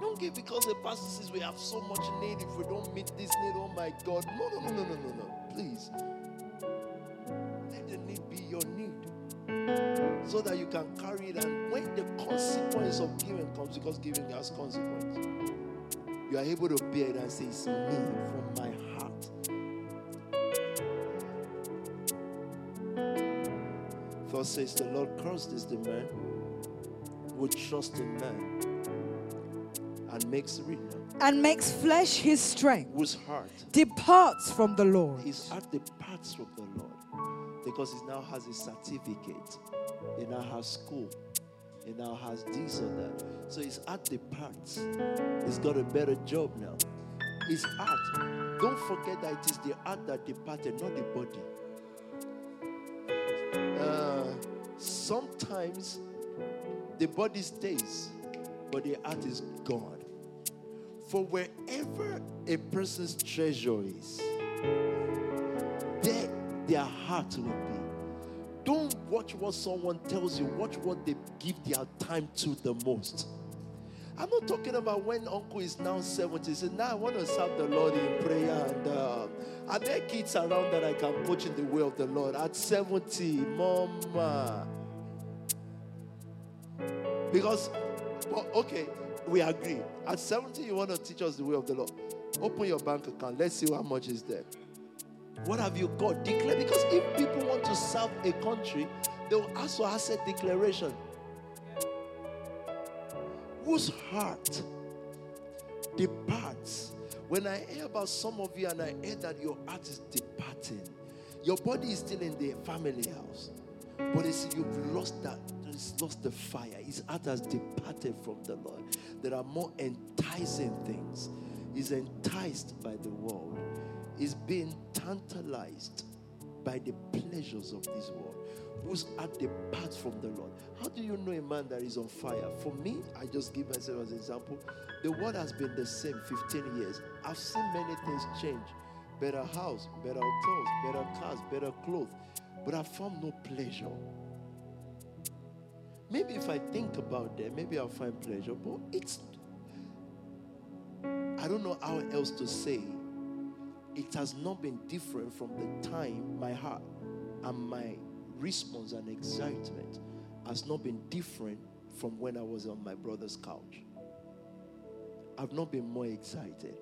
Don't give because the pastor says we have so much need. If we don't meet this need, oh my God. No, no, no, no, no, no, no. Please. Let the need be your need so that you can carry it. And when the consequence of giving comes, because giving has consequence, you are able to bear it and say, It's me from my heart. Thus says the Lord, cursed is the man who trusts in man and makes read
and makes flesh his strength,
whose heart
departs from the Lord.
his heart departs from the Lord because he now has a certificate, he now has school, he now has this or that. So his heart departs. He's got a better job now. His heart, don't forget that it is the heart that departed, not the body. Uh, sometimes the body stays, but the heart is gone. For wherever a person's treasure is, their heart will be. Don't watch what someone tells you, watch what they give their time to the most. I'm not talking about when uncle is now 70. He said, Now I want to serve the Lord in prayer. And uh, are there kids around that I can coach in the way of the Lord? At 70, mama. Because, well, okay, we agree. At 70, you want to teach us the way of the Lord. Open your bank account. Let's see how much is there. What have you got? Declare. Because if people want to serve a country, they will ask for asset declaration. Whose heart departs? When I hear about some of you and I hear that your heart is departing, your body is still in the family house, but it's, you've lost that, it's lost the fire. His heart has departed from the Lord. There are more enticing things. He's enticed by the world. He's being tantalized by the pleasures of this world. who's at the path from the Lord. How do you know a man that is on fire? For me, I just give myself as an example. The world has been the same 15 years. I've seen many things change. Better house, better hotels, better cars, better clothes. But I found no pleasure. Maybe if I think about that, maybe I'll find pleasure. But it's I don't know how else to say. It has not been different from the time my heart and my response and excitement has not been different from when I was on my brother's couch. I've not been more excited.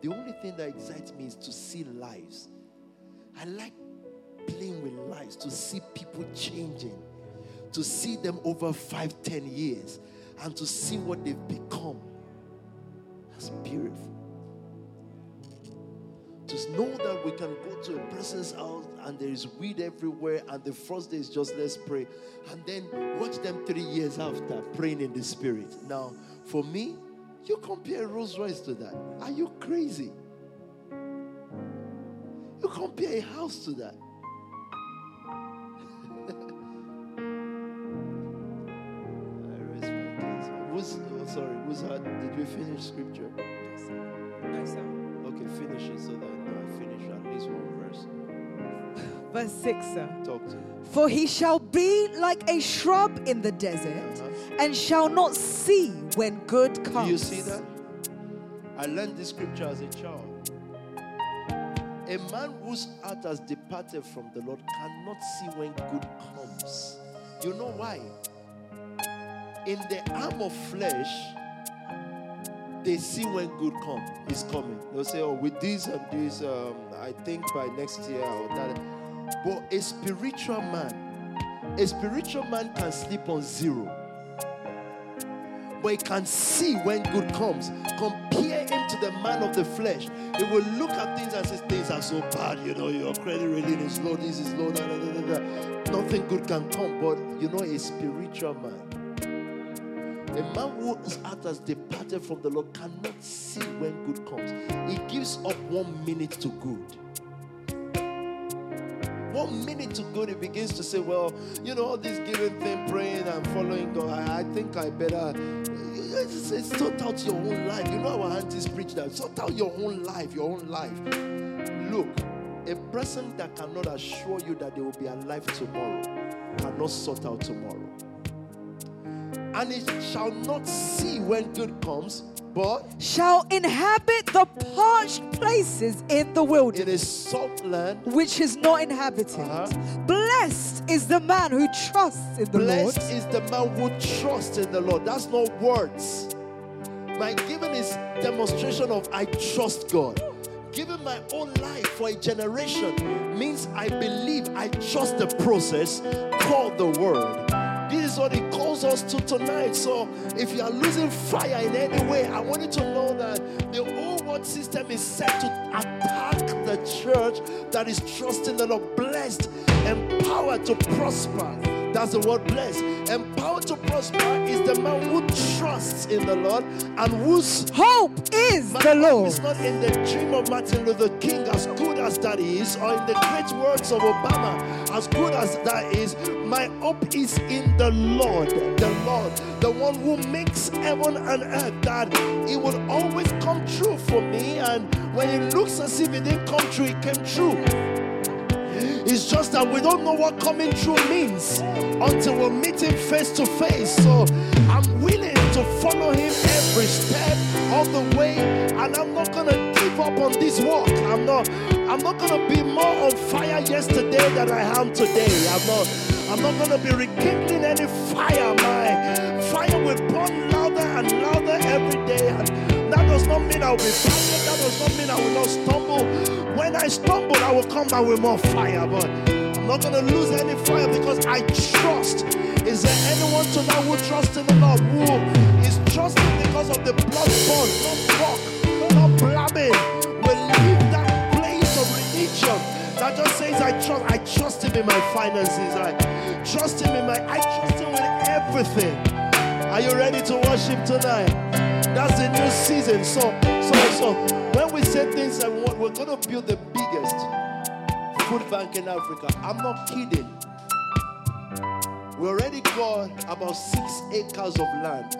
The only thing that excites me is to see lives. I like playing with lives, to see people changing, to see them over five, ten years, and to see what they've become. Know that we can go to a person's house and there is weed everywhere, and the first day is just let's pray, and then watch them three years after praying in the spirit. Now, for me, you compare Rolls Royce to that. Are you crazy? You compare a house to that. Who's, oh, sorry, who's heart? Did we finish scripture?
No, sir.
Finish it so that I I finish at least one verse.
Verse 6, sir.
Talk to me.
For he shall be like a shrub in the desert
Uh-huh.
and shall not see when good
Do
comes.
you see that? I learned this scripture as a child. A man whose heart has departed from the Lord cannot see when good comes. You know why? In the arm of flesh, they see when good come is coming. They'll say, "Oh, with this and this, um, I think by next year or that." But a spiritual man, a spiritual man can sleep on zero but he can see when good comes. Compare him to the man of the flesh. He will look at things and say, Things are so bad, you know, your credit rating is low, this is low, da, da, da. nothing good can come. But you know, a spiritual man, a man whose heart has departed from the Lord cannot see when good comes. He gives up one minute to good. one minute to good, he begins to say, Well, you know, all this giving thing, praying and following God, I, I think I better. It's, it's sort out your own life. You know, our aunties preach that. Sort out your own life, your own life. Look, a person that cannot assure you that they will be alive tomorrow cannot sort out tomorrow. And it shall not see when good comes, but
shall inhabit the parched places in the wilderness, It
is salt land.
which is not inhabited.
Uh-huh.
Blessed is the man who trusts in the
Blessed
Lord.
Blessed is the man who trusts in the Lord. That's not words. My giving is demonstration of I trust God. Giving my own life for a generation means I believe, I trust the process called the word. This is what he calls us to tonight. So if you are losing fire in any way, I want you to know that the whole world system is set to attack the church that is trusting the Lord, blessed, and empowered to prosper. That's the word blessed. Empowered to prosper is the man who trusts in the Lord and whose
Hope is
my
the
hope
Lord.
is not in the dream of Martin Luther King, as good as that is, or in the great words of Obama, as good as that is. My hope is in the Lord, the Lord, the one who makes heaven and earth, that it will always come true for me. And when it looks as if it didn't come true, it came true. It's just that we don't know what coming true means until we meet him face to face. So I'm willing to follow him every step of the way, and I'm not gonna give up on this walk. I'm not. I'm not gonna be more on fire yesterday than I am today. I'm not. I'm not gonna be rekindling any fire. My fire will burn louder and louder every day. And that does not mean I'll be perfect. That does not mean I will not stumble. When I stumble, I will come back with more fire. But I'm not going to lose any fire because I trust. Is there anyone tonight who trusts in the Lord? Who is trusting because of the blood bond, not talk, not blabbing? Will leave that place of religion that just says I trust. I trust Him in my finances. I trust Him in my. I trust Him with everything. Are you ready to worship tonight? That's the new season. So, so, so, when we say things want, we're going to build the biggest food bank in Africa. I'm not kidding. We already got about six acres of land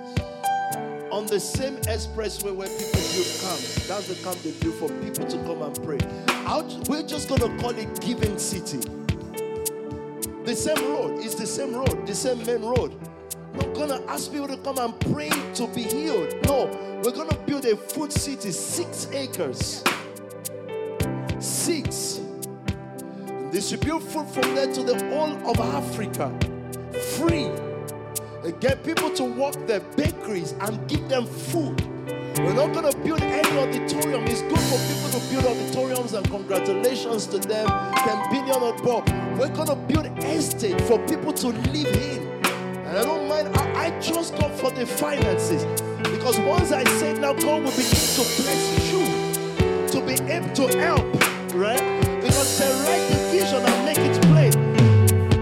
on the same expressway where people build camps. That's the camp they build for people to come and pray. Out, we're just going to call it Giving City. The same road. It's the same road, the same main road. Not gonna ask people to come and pray to be healed. No, we're gonna build a food city, six acres. Six. Distribute food from there to the whole of Africa. Free. And get people to work their bakeries and give them food. We're not to build any auditorium. It's good for people to build auditoriums and congratulations to them. 10 billion or more. We're to build estate for people to live in. And I don't mind. I, I trust God for the finances. Because once I say now, God will begin to bless you to be able to help, right? Because the right division and make it plain.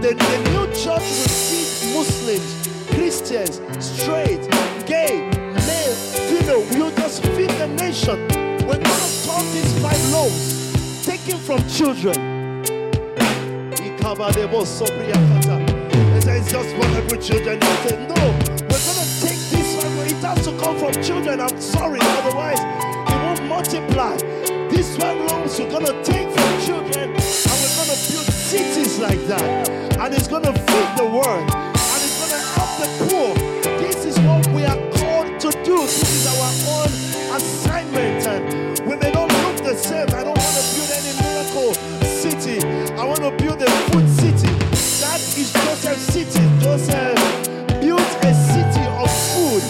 The, the new church will see Muslims, Christians, straight, gay, male, female. We'll just feed the nation. Going to turn these five loaves taken from children. It's just for every children. I said, no, we're going to take this one. It has to come from children. I'm sorry, otherwise it won't multiply. This one loaves we're going to take from children and we're going to build cities like that. And it's going to feed the world. And it's going to help the poor. Joseph built a city of food.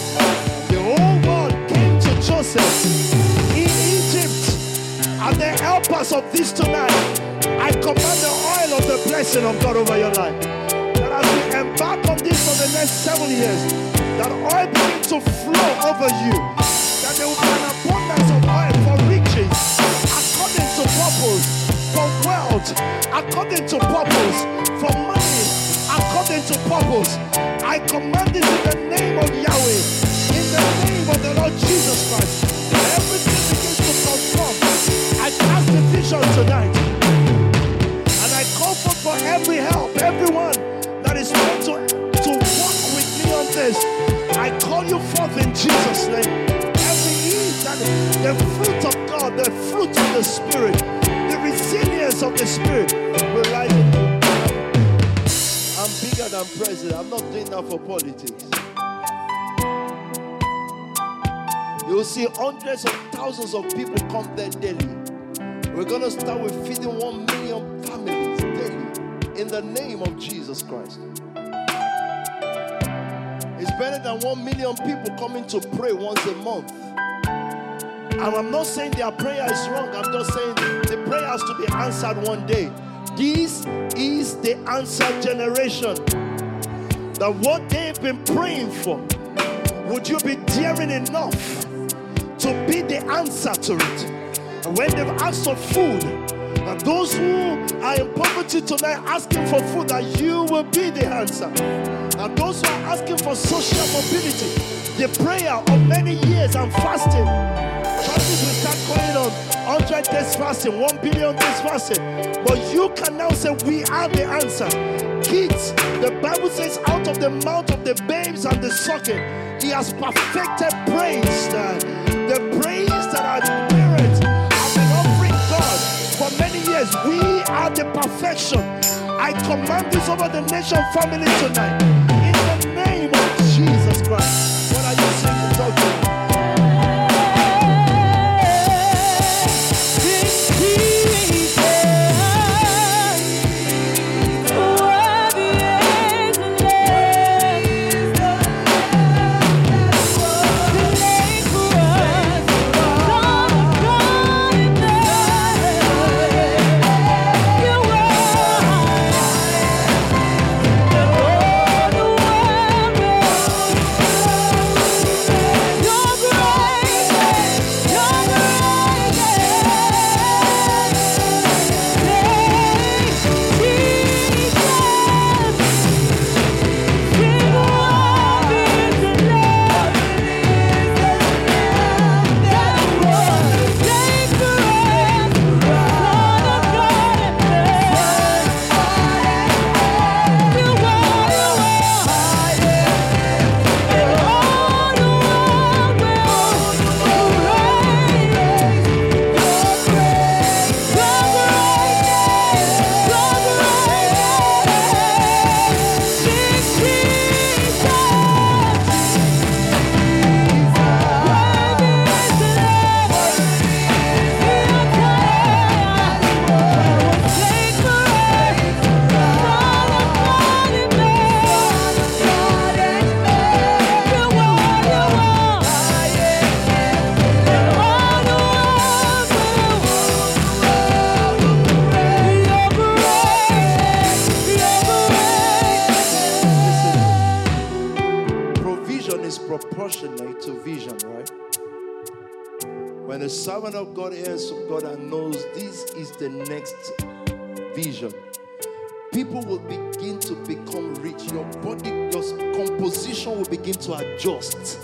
The whole world came to Joseph in Egypt. And the helpers of this tonight, I command the oil of the blessing of God over your life. That as we embark on this for the next seven years, that oil begin to flow over you. That there will be an abundance of oil for riches, according to purpose, for wealth, according to purpose, for money, to purpose. I command this in the name of Yahweh, in the name of the Lord Jesus Christ. Everything begins to transform. I cast the vision tonight. And I call for every help, everyone that is meant to, to walk with me on this. I call you forth in Jesus' name. Every need that the fruit of God, the fruit of the Spirit, the resilience of the Spirit will rise I'm bigger than president. I'm not doing that for politics. You'll see hundreds of thousands of people come there daily. We're going to start with feeding one million families daily in the name of Jesus Christ. It's better than one million people coming to pray once a month. And I'm not saying their prayer is wrong, I'm just saying the prayer has to be answered one day. This is the answer generation. That what they've been praying for, would you be daring enough to be the answer to it? And when they've asked for food, and those who are in poverty tonight asking for food, that you will be the answer. And those who are asking for social mobility, the prayer of many years and fasting, churches will start going on 100 days fasting, 1 billion days fasting. But you can now say, We are the answer. Kids, the Bible says, out of the mouth of the babes and the sucking, He has perfected praise. Uh, the praise that our parents have been offering God for many years. We are the perfection. I command this over the NXTION FAMILY tonight. In the name of Jesus Christ. Adjust.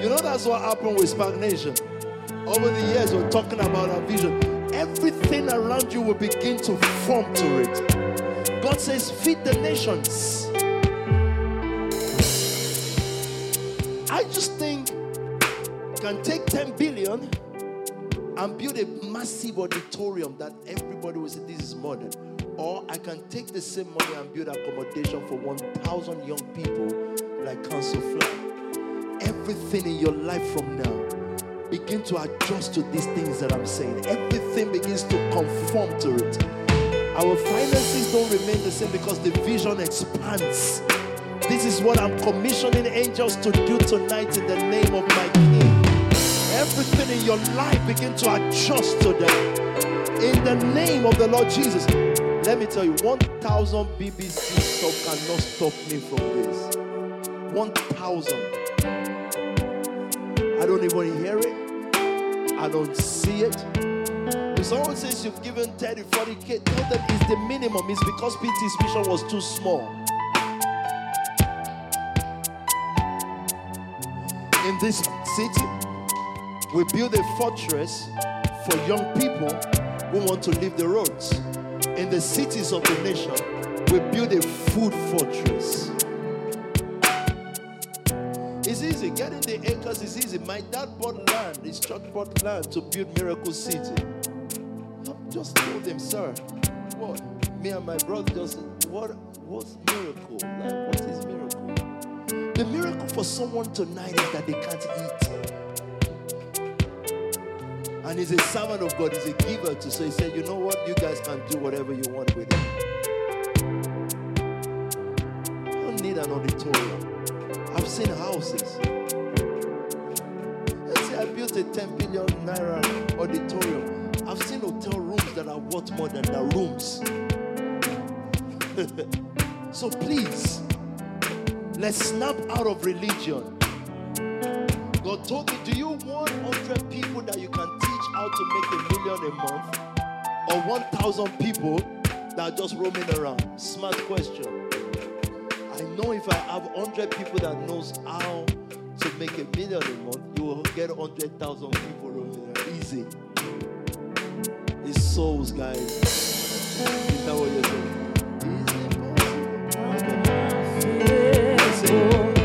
You know, that's what happened with stagnation. Over the years, we're talking about our vision. Everything around you will begin to form to it. God says, feed the nations. I just think can take 10 billion and build a massive auditorium that everybody will say this is modern. Or I can take the same money and build accommodation for 1,000 young people like Council Fly. Everything in your life from now begin to adjust to these things that I'm saying. Everything begins to conform to it. Our finances don't remain the same because the vision expands. This is what I'm commissioning angels to do tonight in the name of my King. Everything in your life begin to adjust to them. In the name of the Lord Jesus. Let me tell you, 1,000 BBC stop cannot stop me from this. 1,000. I don't even hear it. I don't see it. If someone says you've given 30, 40k, tell them it's the minimum. It's because PT's vision was too small. In this city, we build a fortress for young people who want to leave the roads. In the cities of the nation, we build a food fortress. Easy. Getting the acres is easy. My dad bought land, his church bought land to build Miracle City. Just told him, sir, what? Me and my brother just, what? What's miracle? Like, what is miracle? The miracle for someone tonight is that they can't eat. And he's a servant of God, he's a giver to so he said, you know what? You guys can do whatever you want with it. I don't need an auditorium. Seen houses. Let's say I built a 10 billion naira auditorium. I've seen hotel rooms that are worth more than the rooms. so please, let's snap out of religion. God told me, do you want 100 people that you can teach how to make a million a month? Or 1,000 people that are just roaming around? Smart question. I know if I have 100 people that knows how to make a million a month, you will get 100,000 people roaming around. Easy. It's souls, guys. Is that what you're saying? contributed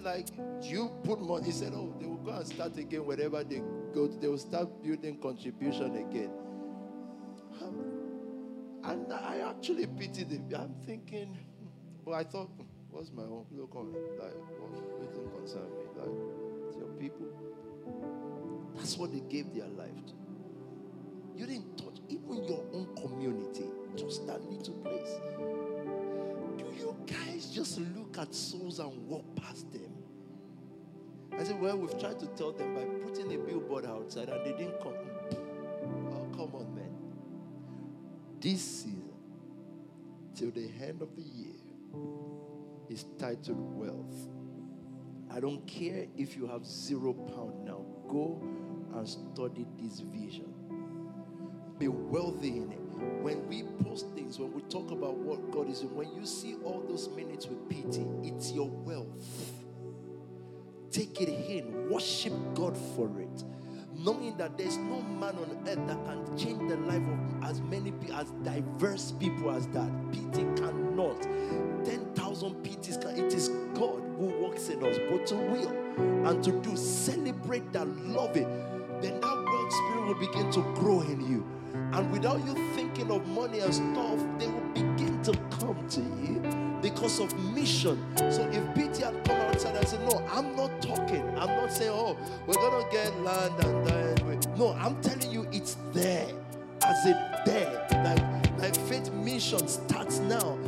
said, like, you put money. He said, oh, they will go and start again wherever they go. To, they will start building contribution again. And I actually pitied him. I'm thinking, but I thought, what's my own? Look on Like, what doesn't concern me? Like, it's your people. That's what they gave their life to. You didn't touch even your own community, just that little place. Guys just look at souls and walk past them? I said, Well, we've tried to tell them by putting a billboard outside and they didn't come. Oh, come on, man. This season, till the end of the year, is titled Wealth. I don't care if you have zero pound now. Go and study this vision be wealthy in it. When we post things, when we talk about what God is doing, when you see all those minutes with pity, it's your wealth. Take it in, worship God for it. Knowing that there's no man on earth that can change the life of as many people, as diverse people as that. Pity cannot. 10,000 pities can. It is God who works in us, but to will and to do, celebrate that, love it. Then that world spirit will begin to grow in you and without you of money and stuff, they will begin to come to you because of mission. So if BT had come outside and said, No, I'm not talking. I'm not saying, Oh, we're gonna get land and die. No, I'm telling you, it's there. As it there. Like, like faith mission starts now.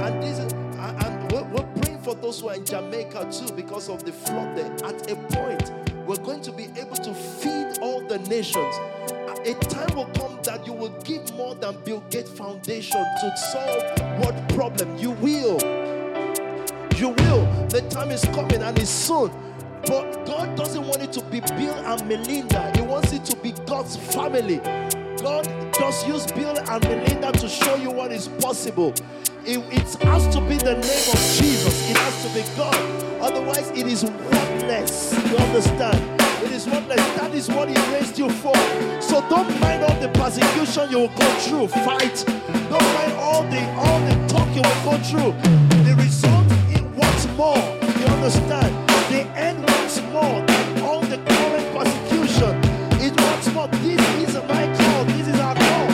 And this is, and we're, we're praying for those who are in Jamaica too, because of the flood there, at a point, we're going to be able to feed all the nations. A time will come that you will give more than Bill Gates Foundation to solve what problem. You will. You will. The time is coming and it's soon. But God doesn't want it to be Bill and Melinda. He wants it to be God's family. God just use Bill and Melinda to show you what is possible. It, it has to be the name of Jesus. It has to be God. Otherwise, it is worthless. You understand? It is. That is what He raised you for. So don't mind all the persecution you will go through. Fight. Don't mind all the all the talk you will go through. The result in what's more. You understand? The end wants more than all the current persecution. It wants more. This is my call. This is our call.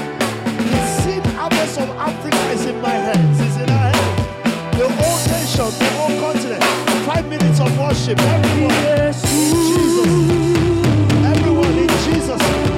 The seed harvest of Africa is in my hands. It's in our hands. The whole nation, the whole continent. Five minutes of worship. Everyone. Jesus. Everyone in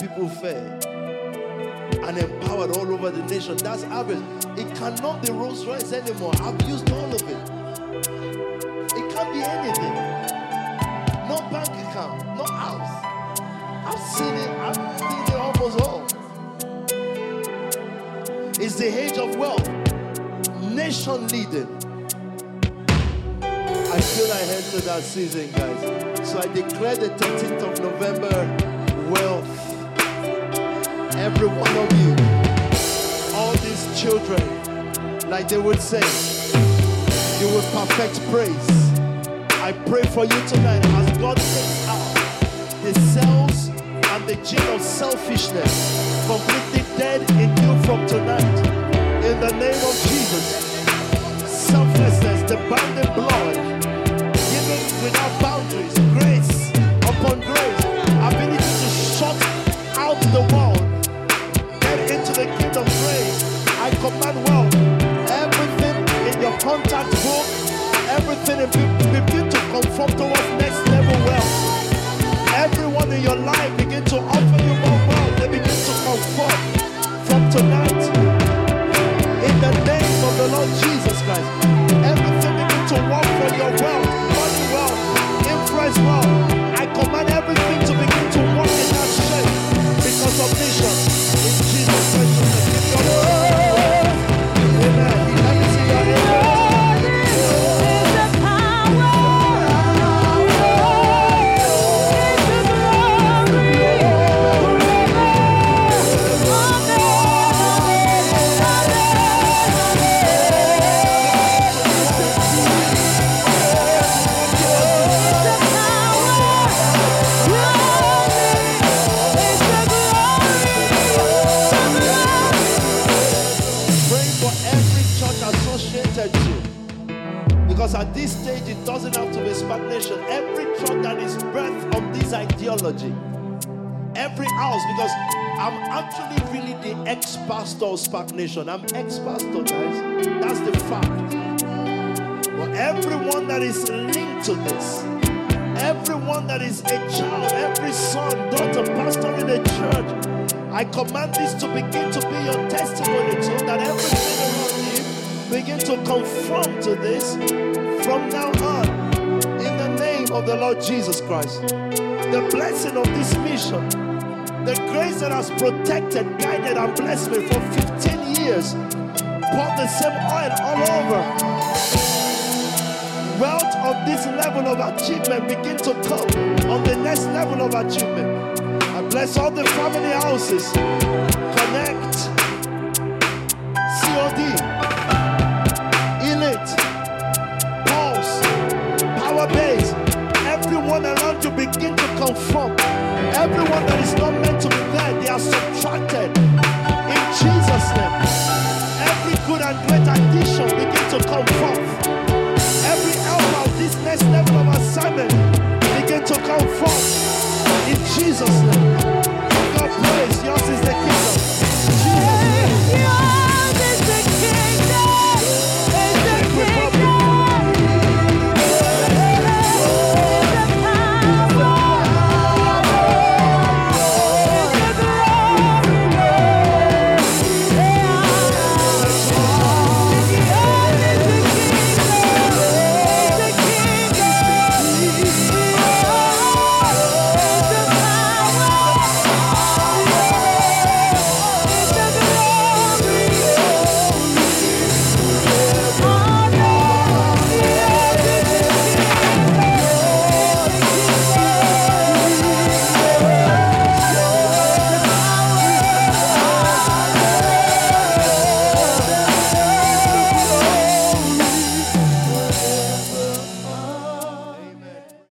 people fed and empowered all over the nation. That's average. It cannot be Rolls Royce anymore. I've used all of it. It can't be anything. No bank account, no house. I've seen it. I've seen it almost all. It's the age of wealth. Nation leading. I feel I entered that season, guys. So I declare the 13th of November wealth. Every one of you, all these children, like they would say, you will perfect praise. I pray for you tonight as God takes out the cells and the gene of selfishness completely dead in you from tonight. In the name of Jesus. Selflessness, the bounded blood, giving without boundaries, grace upon grace, command wealth, everything in your contact book, everything begin to conform towards next level wealth. Everyone in your life begin to offer you more wealth. They begin to conform from tonight. In the name of the Lord Jesus Christ, everything begin to work for your wealth as well. I command SPAC Nation. I'm ex pastor, guys. That's the fact. But everyone that is linked to this, everyone that is a child, every son, daughter, pastor in the church, I command this to begin to be your testimony so that everything around you begin to conform to this from now on in the name of the Lord Jesus Christ. The blessing of this mission, the that has protected, guided, and blessed me for 15 years, pour the same oil all over. Wealth of this level of achievement begin to come on the next level of achievement. I bless all the family houses. Connect. COD. Elite. Pulse. Power base. Everyone around you begin to conform. Everyone that is not Addition begin to come forth.